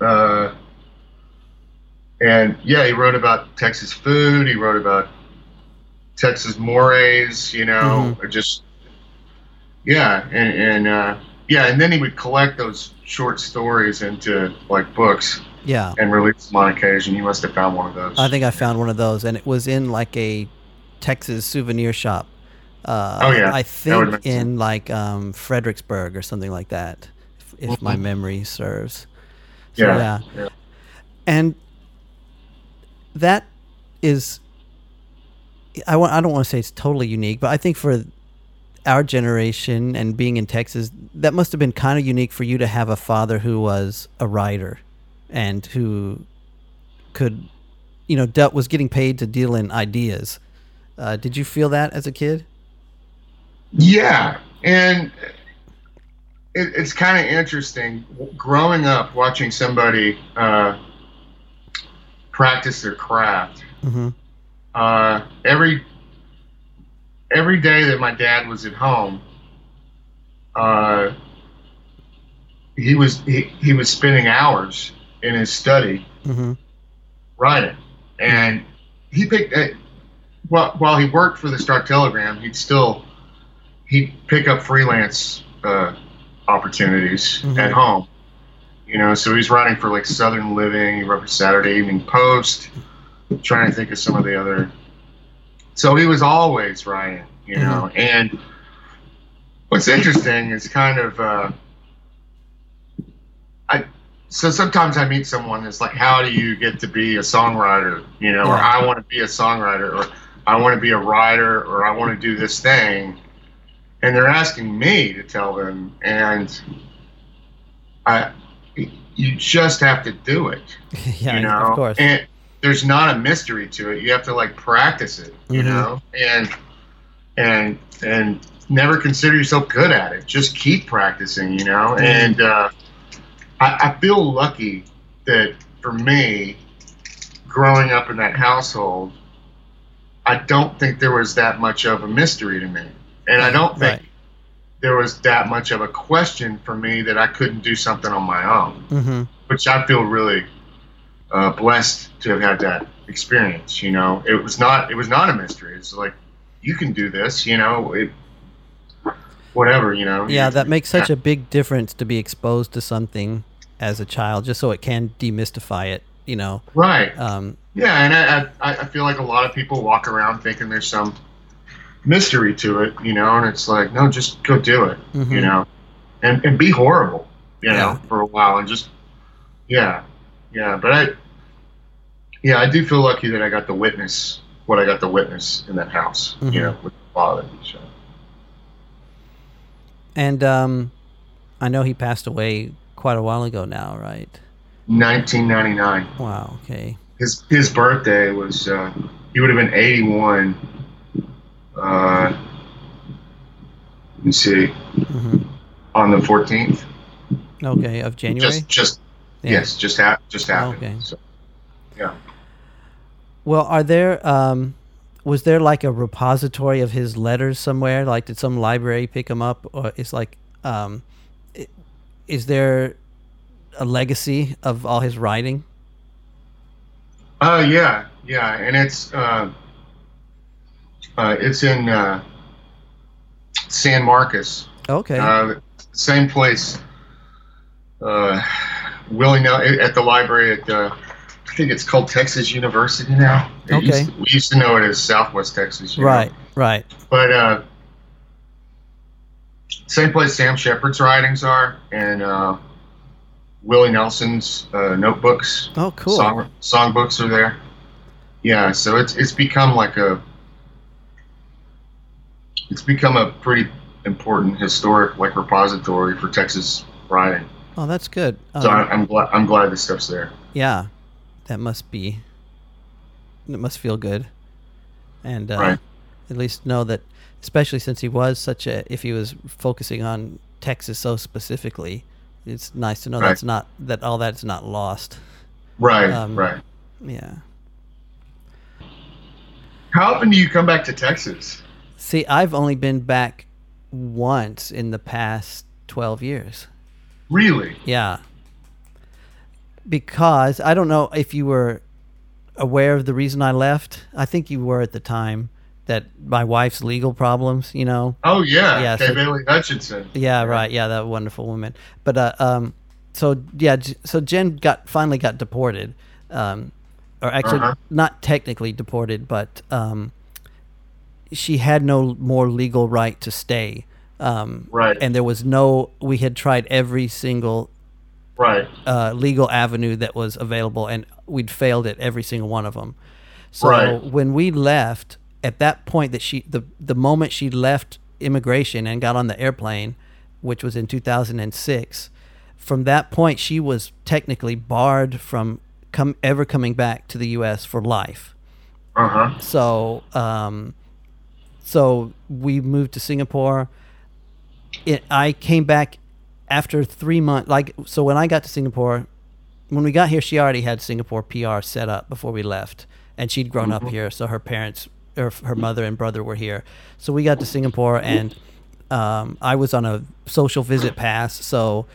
uh, and yeah, he wrote about Texas food. He wrote about Texas mores. You know, Mm-hmm. just yeah, and and uh, yeah, and then he would collect those short stories into like books Yeah. and release them on occasion. You must have found one of those. I think I found one of those, and it was in like a Texas souvenir shop. Uh, Oh, yeah. I think in like um, Fredericksburg or something like that, if, if my memory serves. So, yeah, yeah. yeah. and that is I want I don't want to say it's totally unique, but I think for our generation and being in Texas, that must have been kind of unique for you to have a father who was a writer and who could you know dealt was getting paid to deal in ideas. Uh, did you feel that as a kid? Yeah, and it, it's kind of interesting growing up watching somebody uh, practice their craft. Mm-hmm. Uh, every every day that my dad was at home, uh, he was he, he was spending hours in his study Mm-hmm. writing, and he picked. Uh, while while he worked for the Star Telegram, he'd still he'd pick up freelance uh, opportunities Mhm. at home. You know, so he's writing for like Southern Living. He wrote for Saturday Evening Post. trying to think of some of the other. So he was always writing, you know. And what's interesting is kind of, uh. So sometimes I meet someone that's like, "How do you get to be a songwriter?" You know, or "I want to be a songwriter," or "I want to be a writer," or "I want to do this thing," and they're asking me to tell them, and I, you just have to do it yeah, you know of course. and there's not a mystery to it you have to like practice it you Mhm. know and and and never consider yourself good at it just keep practicing you know Mhm. and uh, I, I feel lucky that for me growing up in that household i don't think there was that much of a mystery to me and i don't think Right. there was that much of a question for me that i couldn't do something on my own mm-hmm. which I feel really uh, blessed to have had that experience. You know, it was not it was not a mystery. It's like you can do this. You know, it, whatever. You know. Yeah, that makes such a big difference to be exposed to something as a child, just so it can demystify it. You know, right. um, Yeah, and I, I I feel like a lot of people walk around thinking there's some mystery to it. You know, and it's like no, just go do it. You Mhm. know, and and be horrible. You know, Yeah. for a while and just yeah, yeah. But I yeah, I do feel lucky that I got to witness what I got to witness in that house. Mhm. You know, with my father. So. And um, I know he passed away quite a while ago now, right? 1999. Wow. Okay. His his birthday was uh, he would have been 81. Uh, let me see, hmm on the 14th. Okay, of January. Just just Yeah. yes, just ha- just happened. Okay. So, yeah. Well, are there um, was there like a repository of his letters somewhere? Like, did some library pick them up, or is like, um, is there a legacy of all his writing? Uh, yeah, yeah, and it's uh, uh, it's in uh, San Marcos, Okay. uh, same place. Uh, Willie Nel- at the library at uh, I think it's called Texas University now. It Okay. used to- we used to know it as Southwest Texas. you know. right. Right. But uh, same place Sam Shepard's writings are, and uh, Willie Nelson's uh, notebooks. Oh, cool. Song songbooks are there. Yeah, so it's it's become like a it's become a pretty important historic like repository for Texas writing. Oh, that's good. So Um, I'm glad I'm glad this stuff's there. yeah, that must be. It must feel good, and uh, Right. at least know that, especially since he was such a, if he was focusing on Texas so specifically, it's nice to know Right. that's not that all that's not lost. Right, Um, right. Yeah. How often do you come back to Texas? See, I've only been back once in the past twelve years. Really? Yeah. Because I don't know if you were aware of the reason I left. I think you were at the time that my wife's legal problems. You know. Oh yeah, Yeah, Kay so- Bailey Hutchison. Yeah, right. Yeah, that wonderful woman. But uh, um, so yeah, so Jen got finally got deported, um, or actually Uh-huh. not technically deported, but um, she had no more legal right to stay. Um, Right. And there was no. We had tried every single Right. uh, legal avenue that was available, and we'd failed at every single one of them. So Right. when we left, at that point that she the the moment she left immigration and got on the airplane, which was in 2006, from that point she was technically barred from come ever coming back to the U.S. for life. Uh huh. So, um, so we moved to Singapore. It, I came back after three months. Like, so when I got to Singapore, when we got here, she already had Singapore PR set up before we left, and she'd grown up here. So her parents, or her mother and brother, were here. So we got to Singapore, and um, I was on a social visit pass. So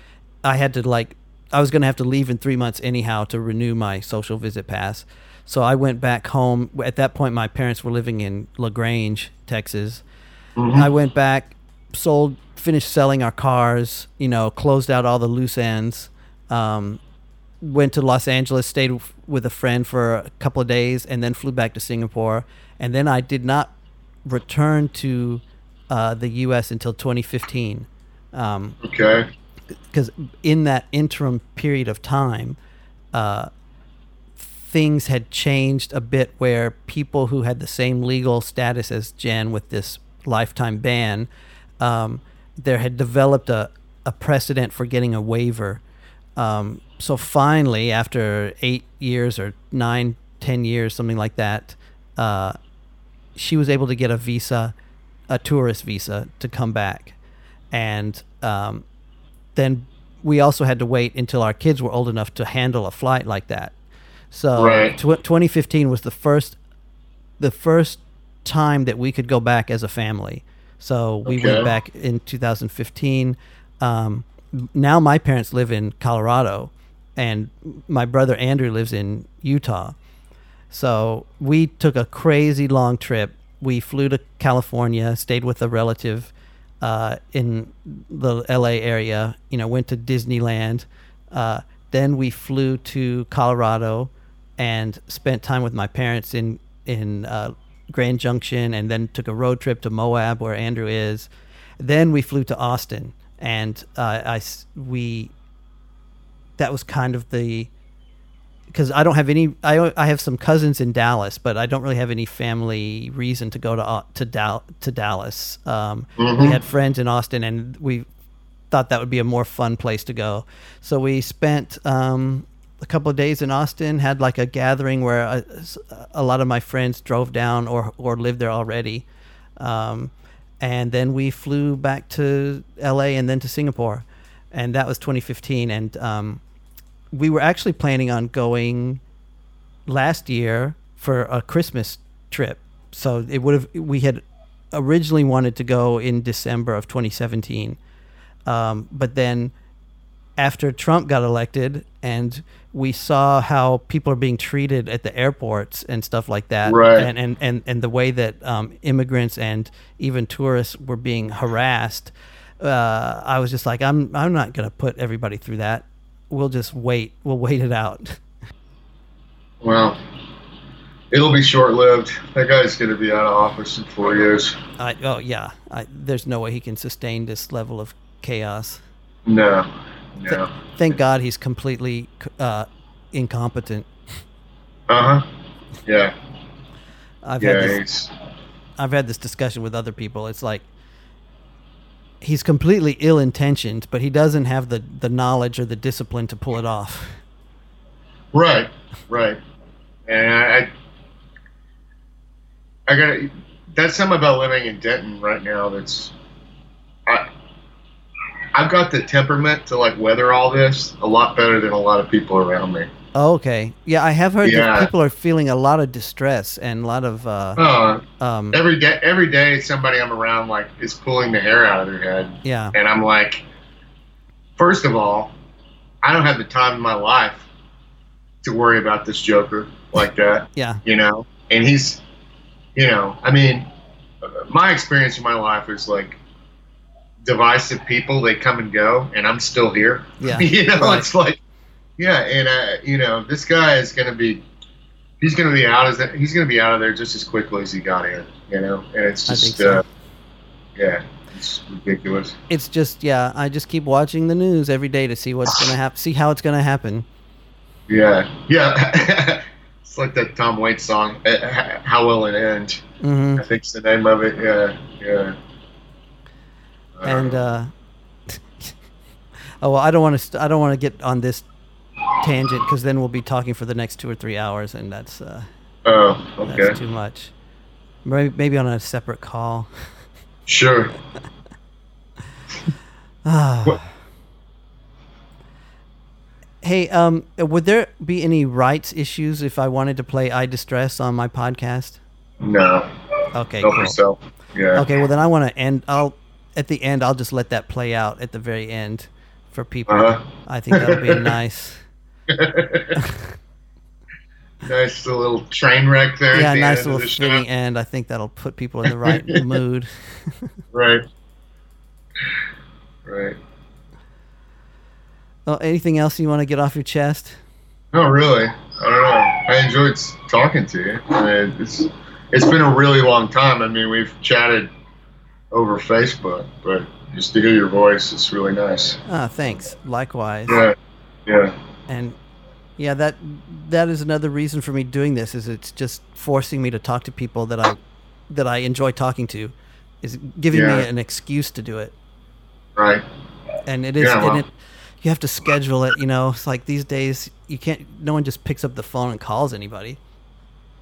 I had to like, I was gonna have to leave in three months anyhow to renew my social visit pass. So I went back home. At that point, my parents were living in La Grange, Texas. I went back, sold, finished selling our cars. You know, closed out all the loose ends. Um, went to Los Angeles, stayed w- with a friend for a couple of days, and then flew back to Singapore. And then I did not return to uh, the U.S. until 2015. Um, Okay. because in that interim period of time, uh, things had changed a bit where people who had the same legal status as Jen with this lifetime ban, um, there had developed a, a precedent for getting a waiver. Um, so finally, after eight years or nine, ten years, something like that, uh, she was able to get a visa, a tourist visa, to come back, and um, then we also had to wait until our kids were old enough to handle a flight like that. So Right. tw- 2015 was the first, the first time that we could go back as a family. So we Okay. went back in 2015. Um, now my parents live in Colorado, and my brother Andrew lives in Utah. So we took a crazy long trip. We flew to California, stayed with a relative uh, in the LA area. You know, went to Disneyland. Uh, then we flew to Colorado and spent time with my parents in in uh, Grand Junction, and then took a road trip to Moab, where Andrew is. Then we flew to Austin, and uh, I we that was kind of the because I don't have any. I I have some cousins in Dallas, but I don't really have any family reason to go to uh, to Dal- to Dallas. Um, We had friends in Austin, and we thought that would be a more fun place to go. So we spent um, a couple of days in Austin. Had like a gathering where a, a lot of my friends drove down or or lived there already, um, and then we flew back to L.A. and then to Singapore, and that was 2015. And um, we were actually planning on going last year for a Christmas trip. So it would have we had originally wanted to go in December of 2017, um, but then after Trump got elected and we saw how people are being treated at the airports and stuff like that, Right. and, and, and, and the way that um, immigrants and even tourists were being harassed, uh, I was just like, I'm I'm not gonna put everybody through that. We'll just wait. We'll wait it out. Well, it'll be short lived. That guy's going to be out of office in four years. I, oh yeah, I, there's no way he can sustain this level of chaos. No. No. Thank God he's completely uh, incompetent. Uh huh. Yeah. I've had this, I've had this discussion with other people. It's like he's completely ill-intentioned, but he doesn't have the the knowledge or the discipline to pull it off. right. Right. And I, I, I got that's something about living in Denton right now. That's I. I've got the temperament to like weather all this a lot better than a lot of people around me. Oh, okay. Yeah, I have heard Yeah. that people are feeling a lot of distress and a lot of uh, Uh, um, every day, every day, somebody I'm around like is pulling the hair out of their head. yeah, And I'm like, first of all, I don't have the time in my life to worry about this Joker like that, yeah, you know? And he's, you know, I mean, my experience in my life is like divisive people. They come and go, and I'm still here. Yeah, you know, right. it's like, yeah, and uh, you know, this guy is going to be, he's going to be out as he's going to be out of there just as quickly as he got in. You know, and it's just, so. uh, yeah, it's ridiculous. It's just yeah. I just keep watching the news every day to see what's gonna happen. See how it's gonna happen. Yeah, yeah. it's like that Tom Waits song, uh, "How Will It End." hmm I think's the name of it. Yeah, yeah. And uh, oh well, I don't want to. St- I don't want to get on this tangent because then we'll be talking for the next two or three hours, and that's uh, oh, that's too much. Maybe, maybe on a separate call. sure. Hey, um, would there be any rights issues if I wanted to play "I Distress" on my podcast? No, Okay, help cool. yourself. Yeah. Okay, well then I want to end. I'll at the end. I'll just let that play out at the very end for people. Uh-huh. I think that'll be nice. nice little train wreck there. yeah, the nice little fitting end. I think that'll put people in the right mood. Right. Right. Oh, anything else you want to get off your chest? Oh, really? I don't know. I enjoyed talking to you. I mean, it's it's been a really long time. I mean, we've chatted over Facebook, but just to hear your voice, it's really nice. Ah, thanks. Likewise. Yeah. Yeah. And yeah, that that is another reason for me doing this. Is it's just forcing me to talk to people that I that I enjoy talking to. Is giving Yeah. me an excuse to do it. Right. and it is Yeah, well- and it you have to schedule it you know it's like these days you can't no one just picks up the phone and calls anybody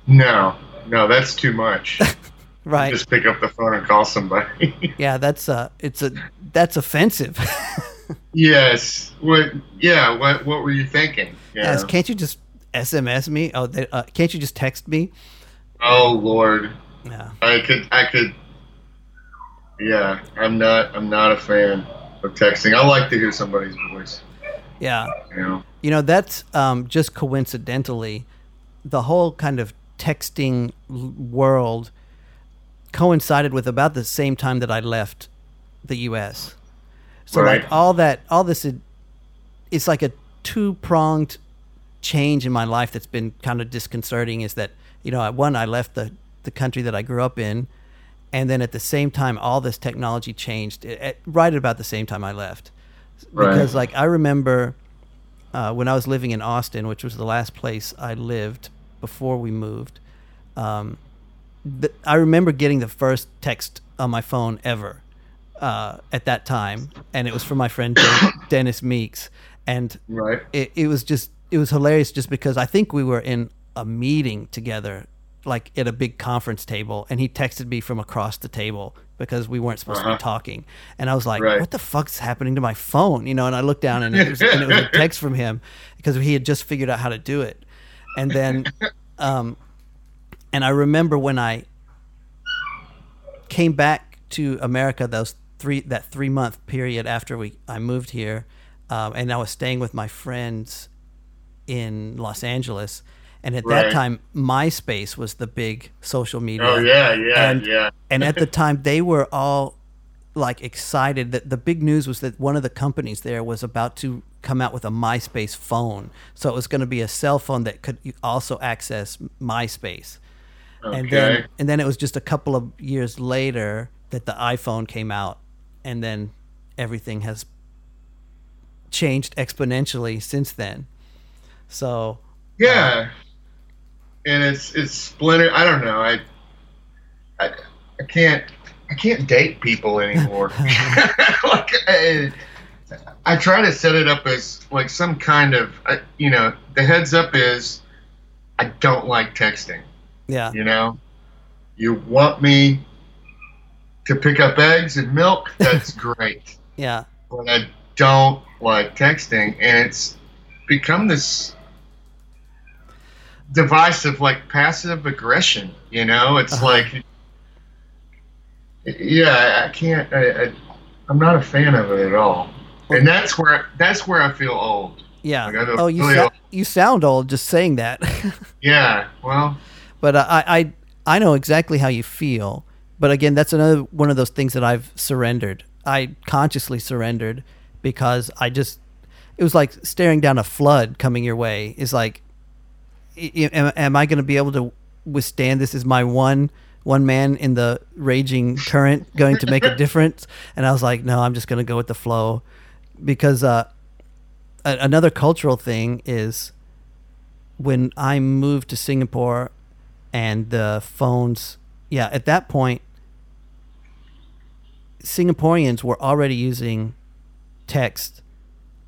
No. No, that's too much. right Just pick up the phone and call somebody. yeah that's uh it's a that's offensive yes. What? Yeah. What? What were you thinking? Yeah. Yes, can't you just sms me oh they, uh, can't you just text me Oh Lord. yeah I could. I could. Yeah. I'm not. I'm not a fan of texting. I like to hear somebody's voice. yeah You know. you know that's um just coincidentally the whole kind of texting world coincided with about the same time that i left the us so Right. like all that all this it's like a two pronged change in my life that's been kind of disconcerting is that you know one i left the the country that i grew up in and then at the same time all this technology changed at, at- right about the same time i left Right. because like i remember uh, when i was living in austin which was the last place i lived before we moved um, i remember getting the first text on my phone ever uh, at that time, and it was from my friend Den- Dennis Meeks, and Right. it, it was just it was hilarious just because I think we were in a meeting together, like at a big conference table, and he texted me from across the table because we weren't supposed to Uh-huh. be talking, and I was like, Right. "What the fuck's happening to my phone?" You know, and I looked down and it was, and it was a text from him because he had just figured out how to do it, and then, um, and I remember when I came back to America those three that three month period after we I moved here, um, and I was staying with my friends in Los Angeles, and at that Right. time MySpace was the big social media. Oh yeah. Yeah. And- yeah. and at the time they were all like excited that the big news was that one of the companies there was about to come out with a MySpace phone. So it was going to be a cell phone that could also access MySpace and then and then it was just a couple of years later that the iPhone came out, and then everything has changed exponentially since then. So Yeah. Uh, and it's it's splinter. I don't know. I I, I can't I can't date people anymore. like I, I try to set it up as like some kind of I, you know the heads up is I don't like texting. Yeah, You know, you want me to pick up eggs and milk? That's great. yeah, But I don't like texting, and it's become this divisive, like passive aggression. You know, it's Uh-huh. like, yeah, I can't. I, I, I'm not a fan of it at all, and that's where that's where I feel old. yeah. Like, I Oh, you really- sou- you sound old just saying that, Yeah, well, but I I I know exactly how you feel but again, that's another one of those things that I've surrendered. I consciously surrendered because I just it was like staring down a flood coming your way. Is like, am, am I going to be able to withstand this? Is my one one man in the raging current going to make a difference? And I was like, no, I'm just going to go with the flow because uh, a- another cultural thing is when I moved to Singapore and the phones, yeah, at that point, Singaporeans were already using text,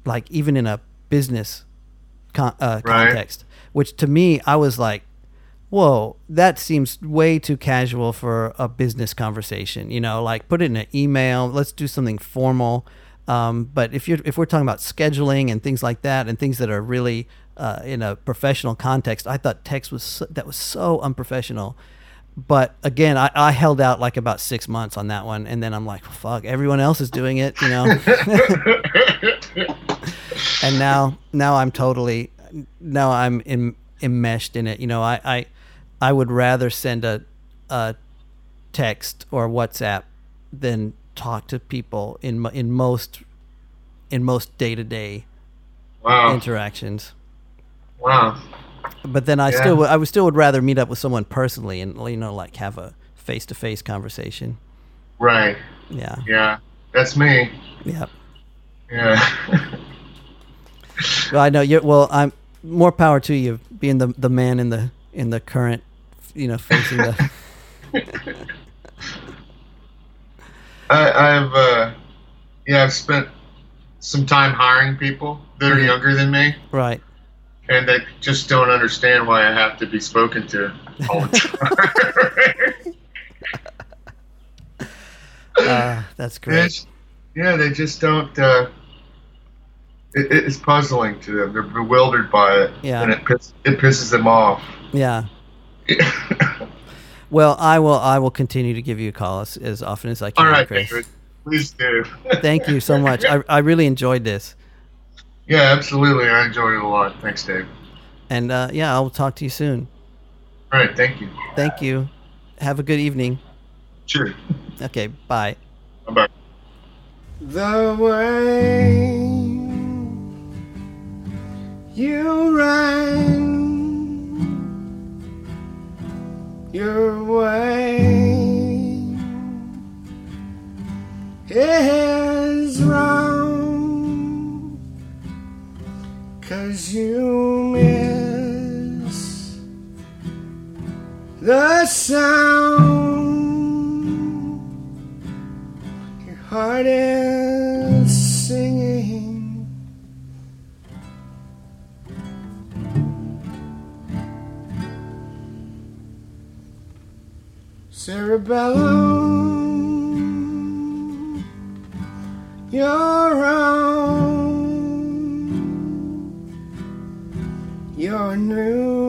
like even in a business con- uh, Right. context, which to me, I was like, whoa, that seems way too casual for a business conversation. You know, like put it in an email. Let's do something formal. Um, but if you're if we're talking about scheduling and things like that, and things that are really uh, in a professional context, I thought text was so, that was so unprofessional. But again, I, I held out like about six months on that one, and then I'm like, fuck, everyone else is doing it, you know. and now now I'm totally now I'm in, enmeshed in it. You know, I, I I would rather send a a text or WhatsApp than talk to people in in most in most day to day interactions. Wow. But then I Yeah. still would- I would still would rather meet up with someone personally and you know like have a face to face conversation. Right. Yeah. Yeah. That's me. Yeah. Yeah. Well, I know you're. Well, I'm more power to you being the the man in the in the current, you know, facing the. I, I've uh, yeah, I've spent some time hiring people that are Mhm. younger than me, right. And they just don't understand why I have to be spoken to all the time. Uh, that's great. Yeah, they just don't. Uh, it, it's puzzling to them. They're bewildered by it, Yeah. and it piss, it pisses them off. Yeah. Well, I will. I will continue to give you a call as, as often as I can, all right, Chris. David, please do. Thank you so much. I, I really enjoyed this, yeah, absolutely. I enjoyed it a lot. Thanks, Dave. and uh, yeah, I'll talk to you soon. All right, thank you. Thank you. Have a good evening. Sure. Okay. Bye. Bye bye. The way you ran your way is cause you miss the sound your heart is singing. Cerebellum, you're on your new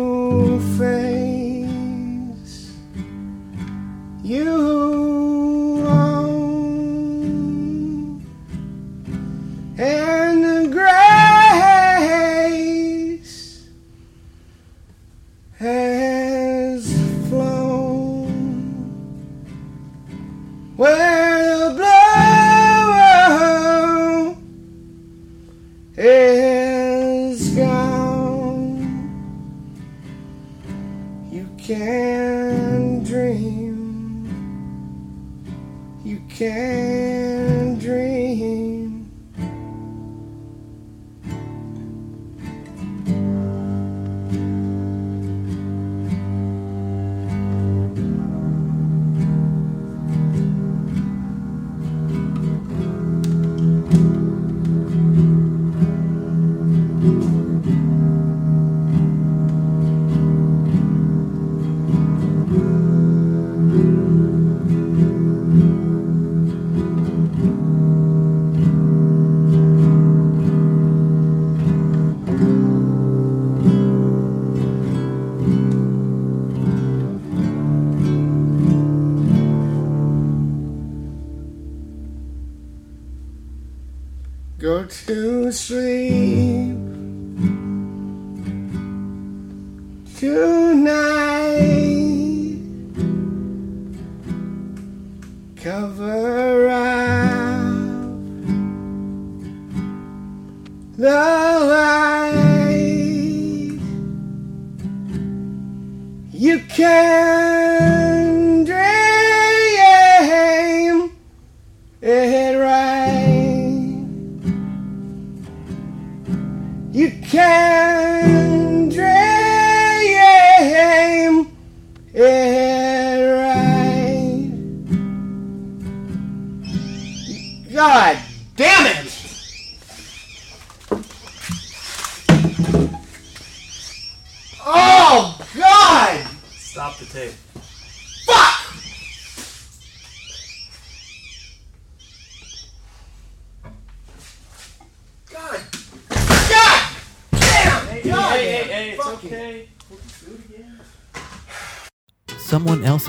Go to sleep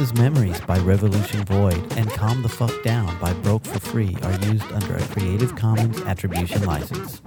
Someone Memories by Revolution Void and Calm the Fuck Down by Broke for Free are used under a Creative Commons Attribution License.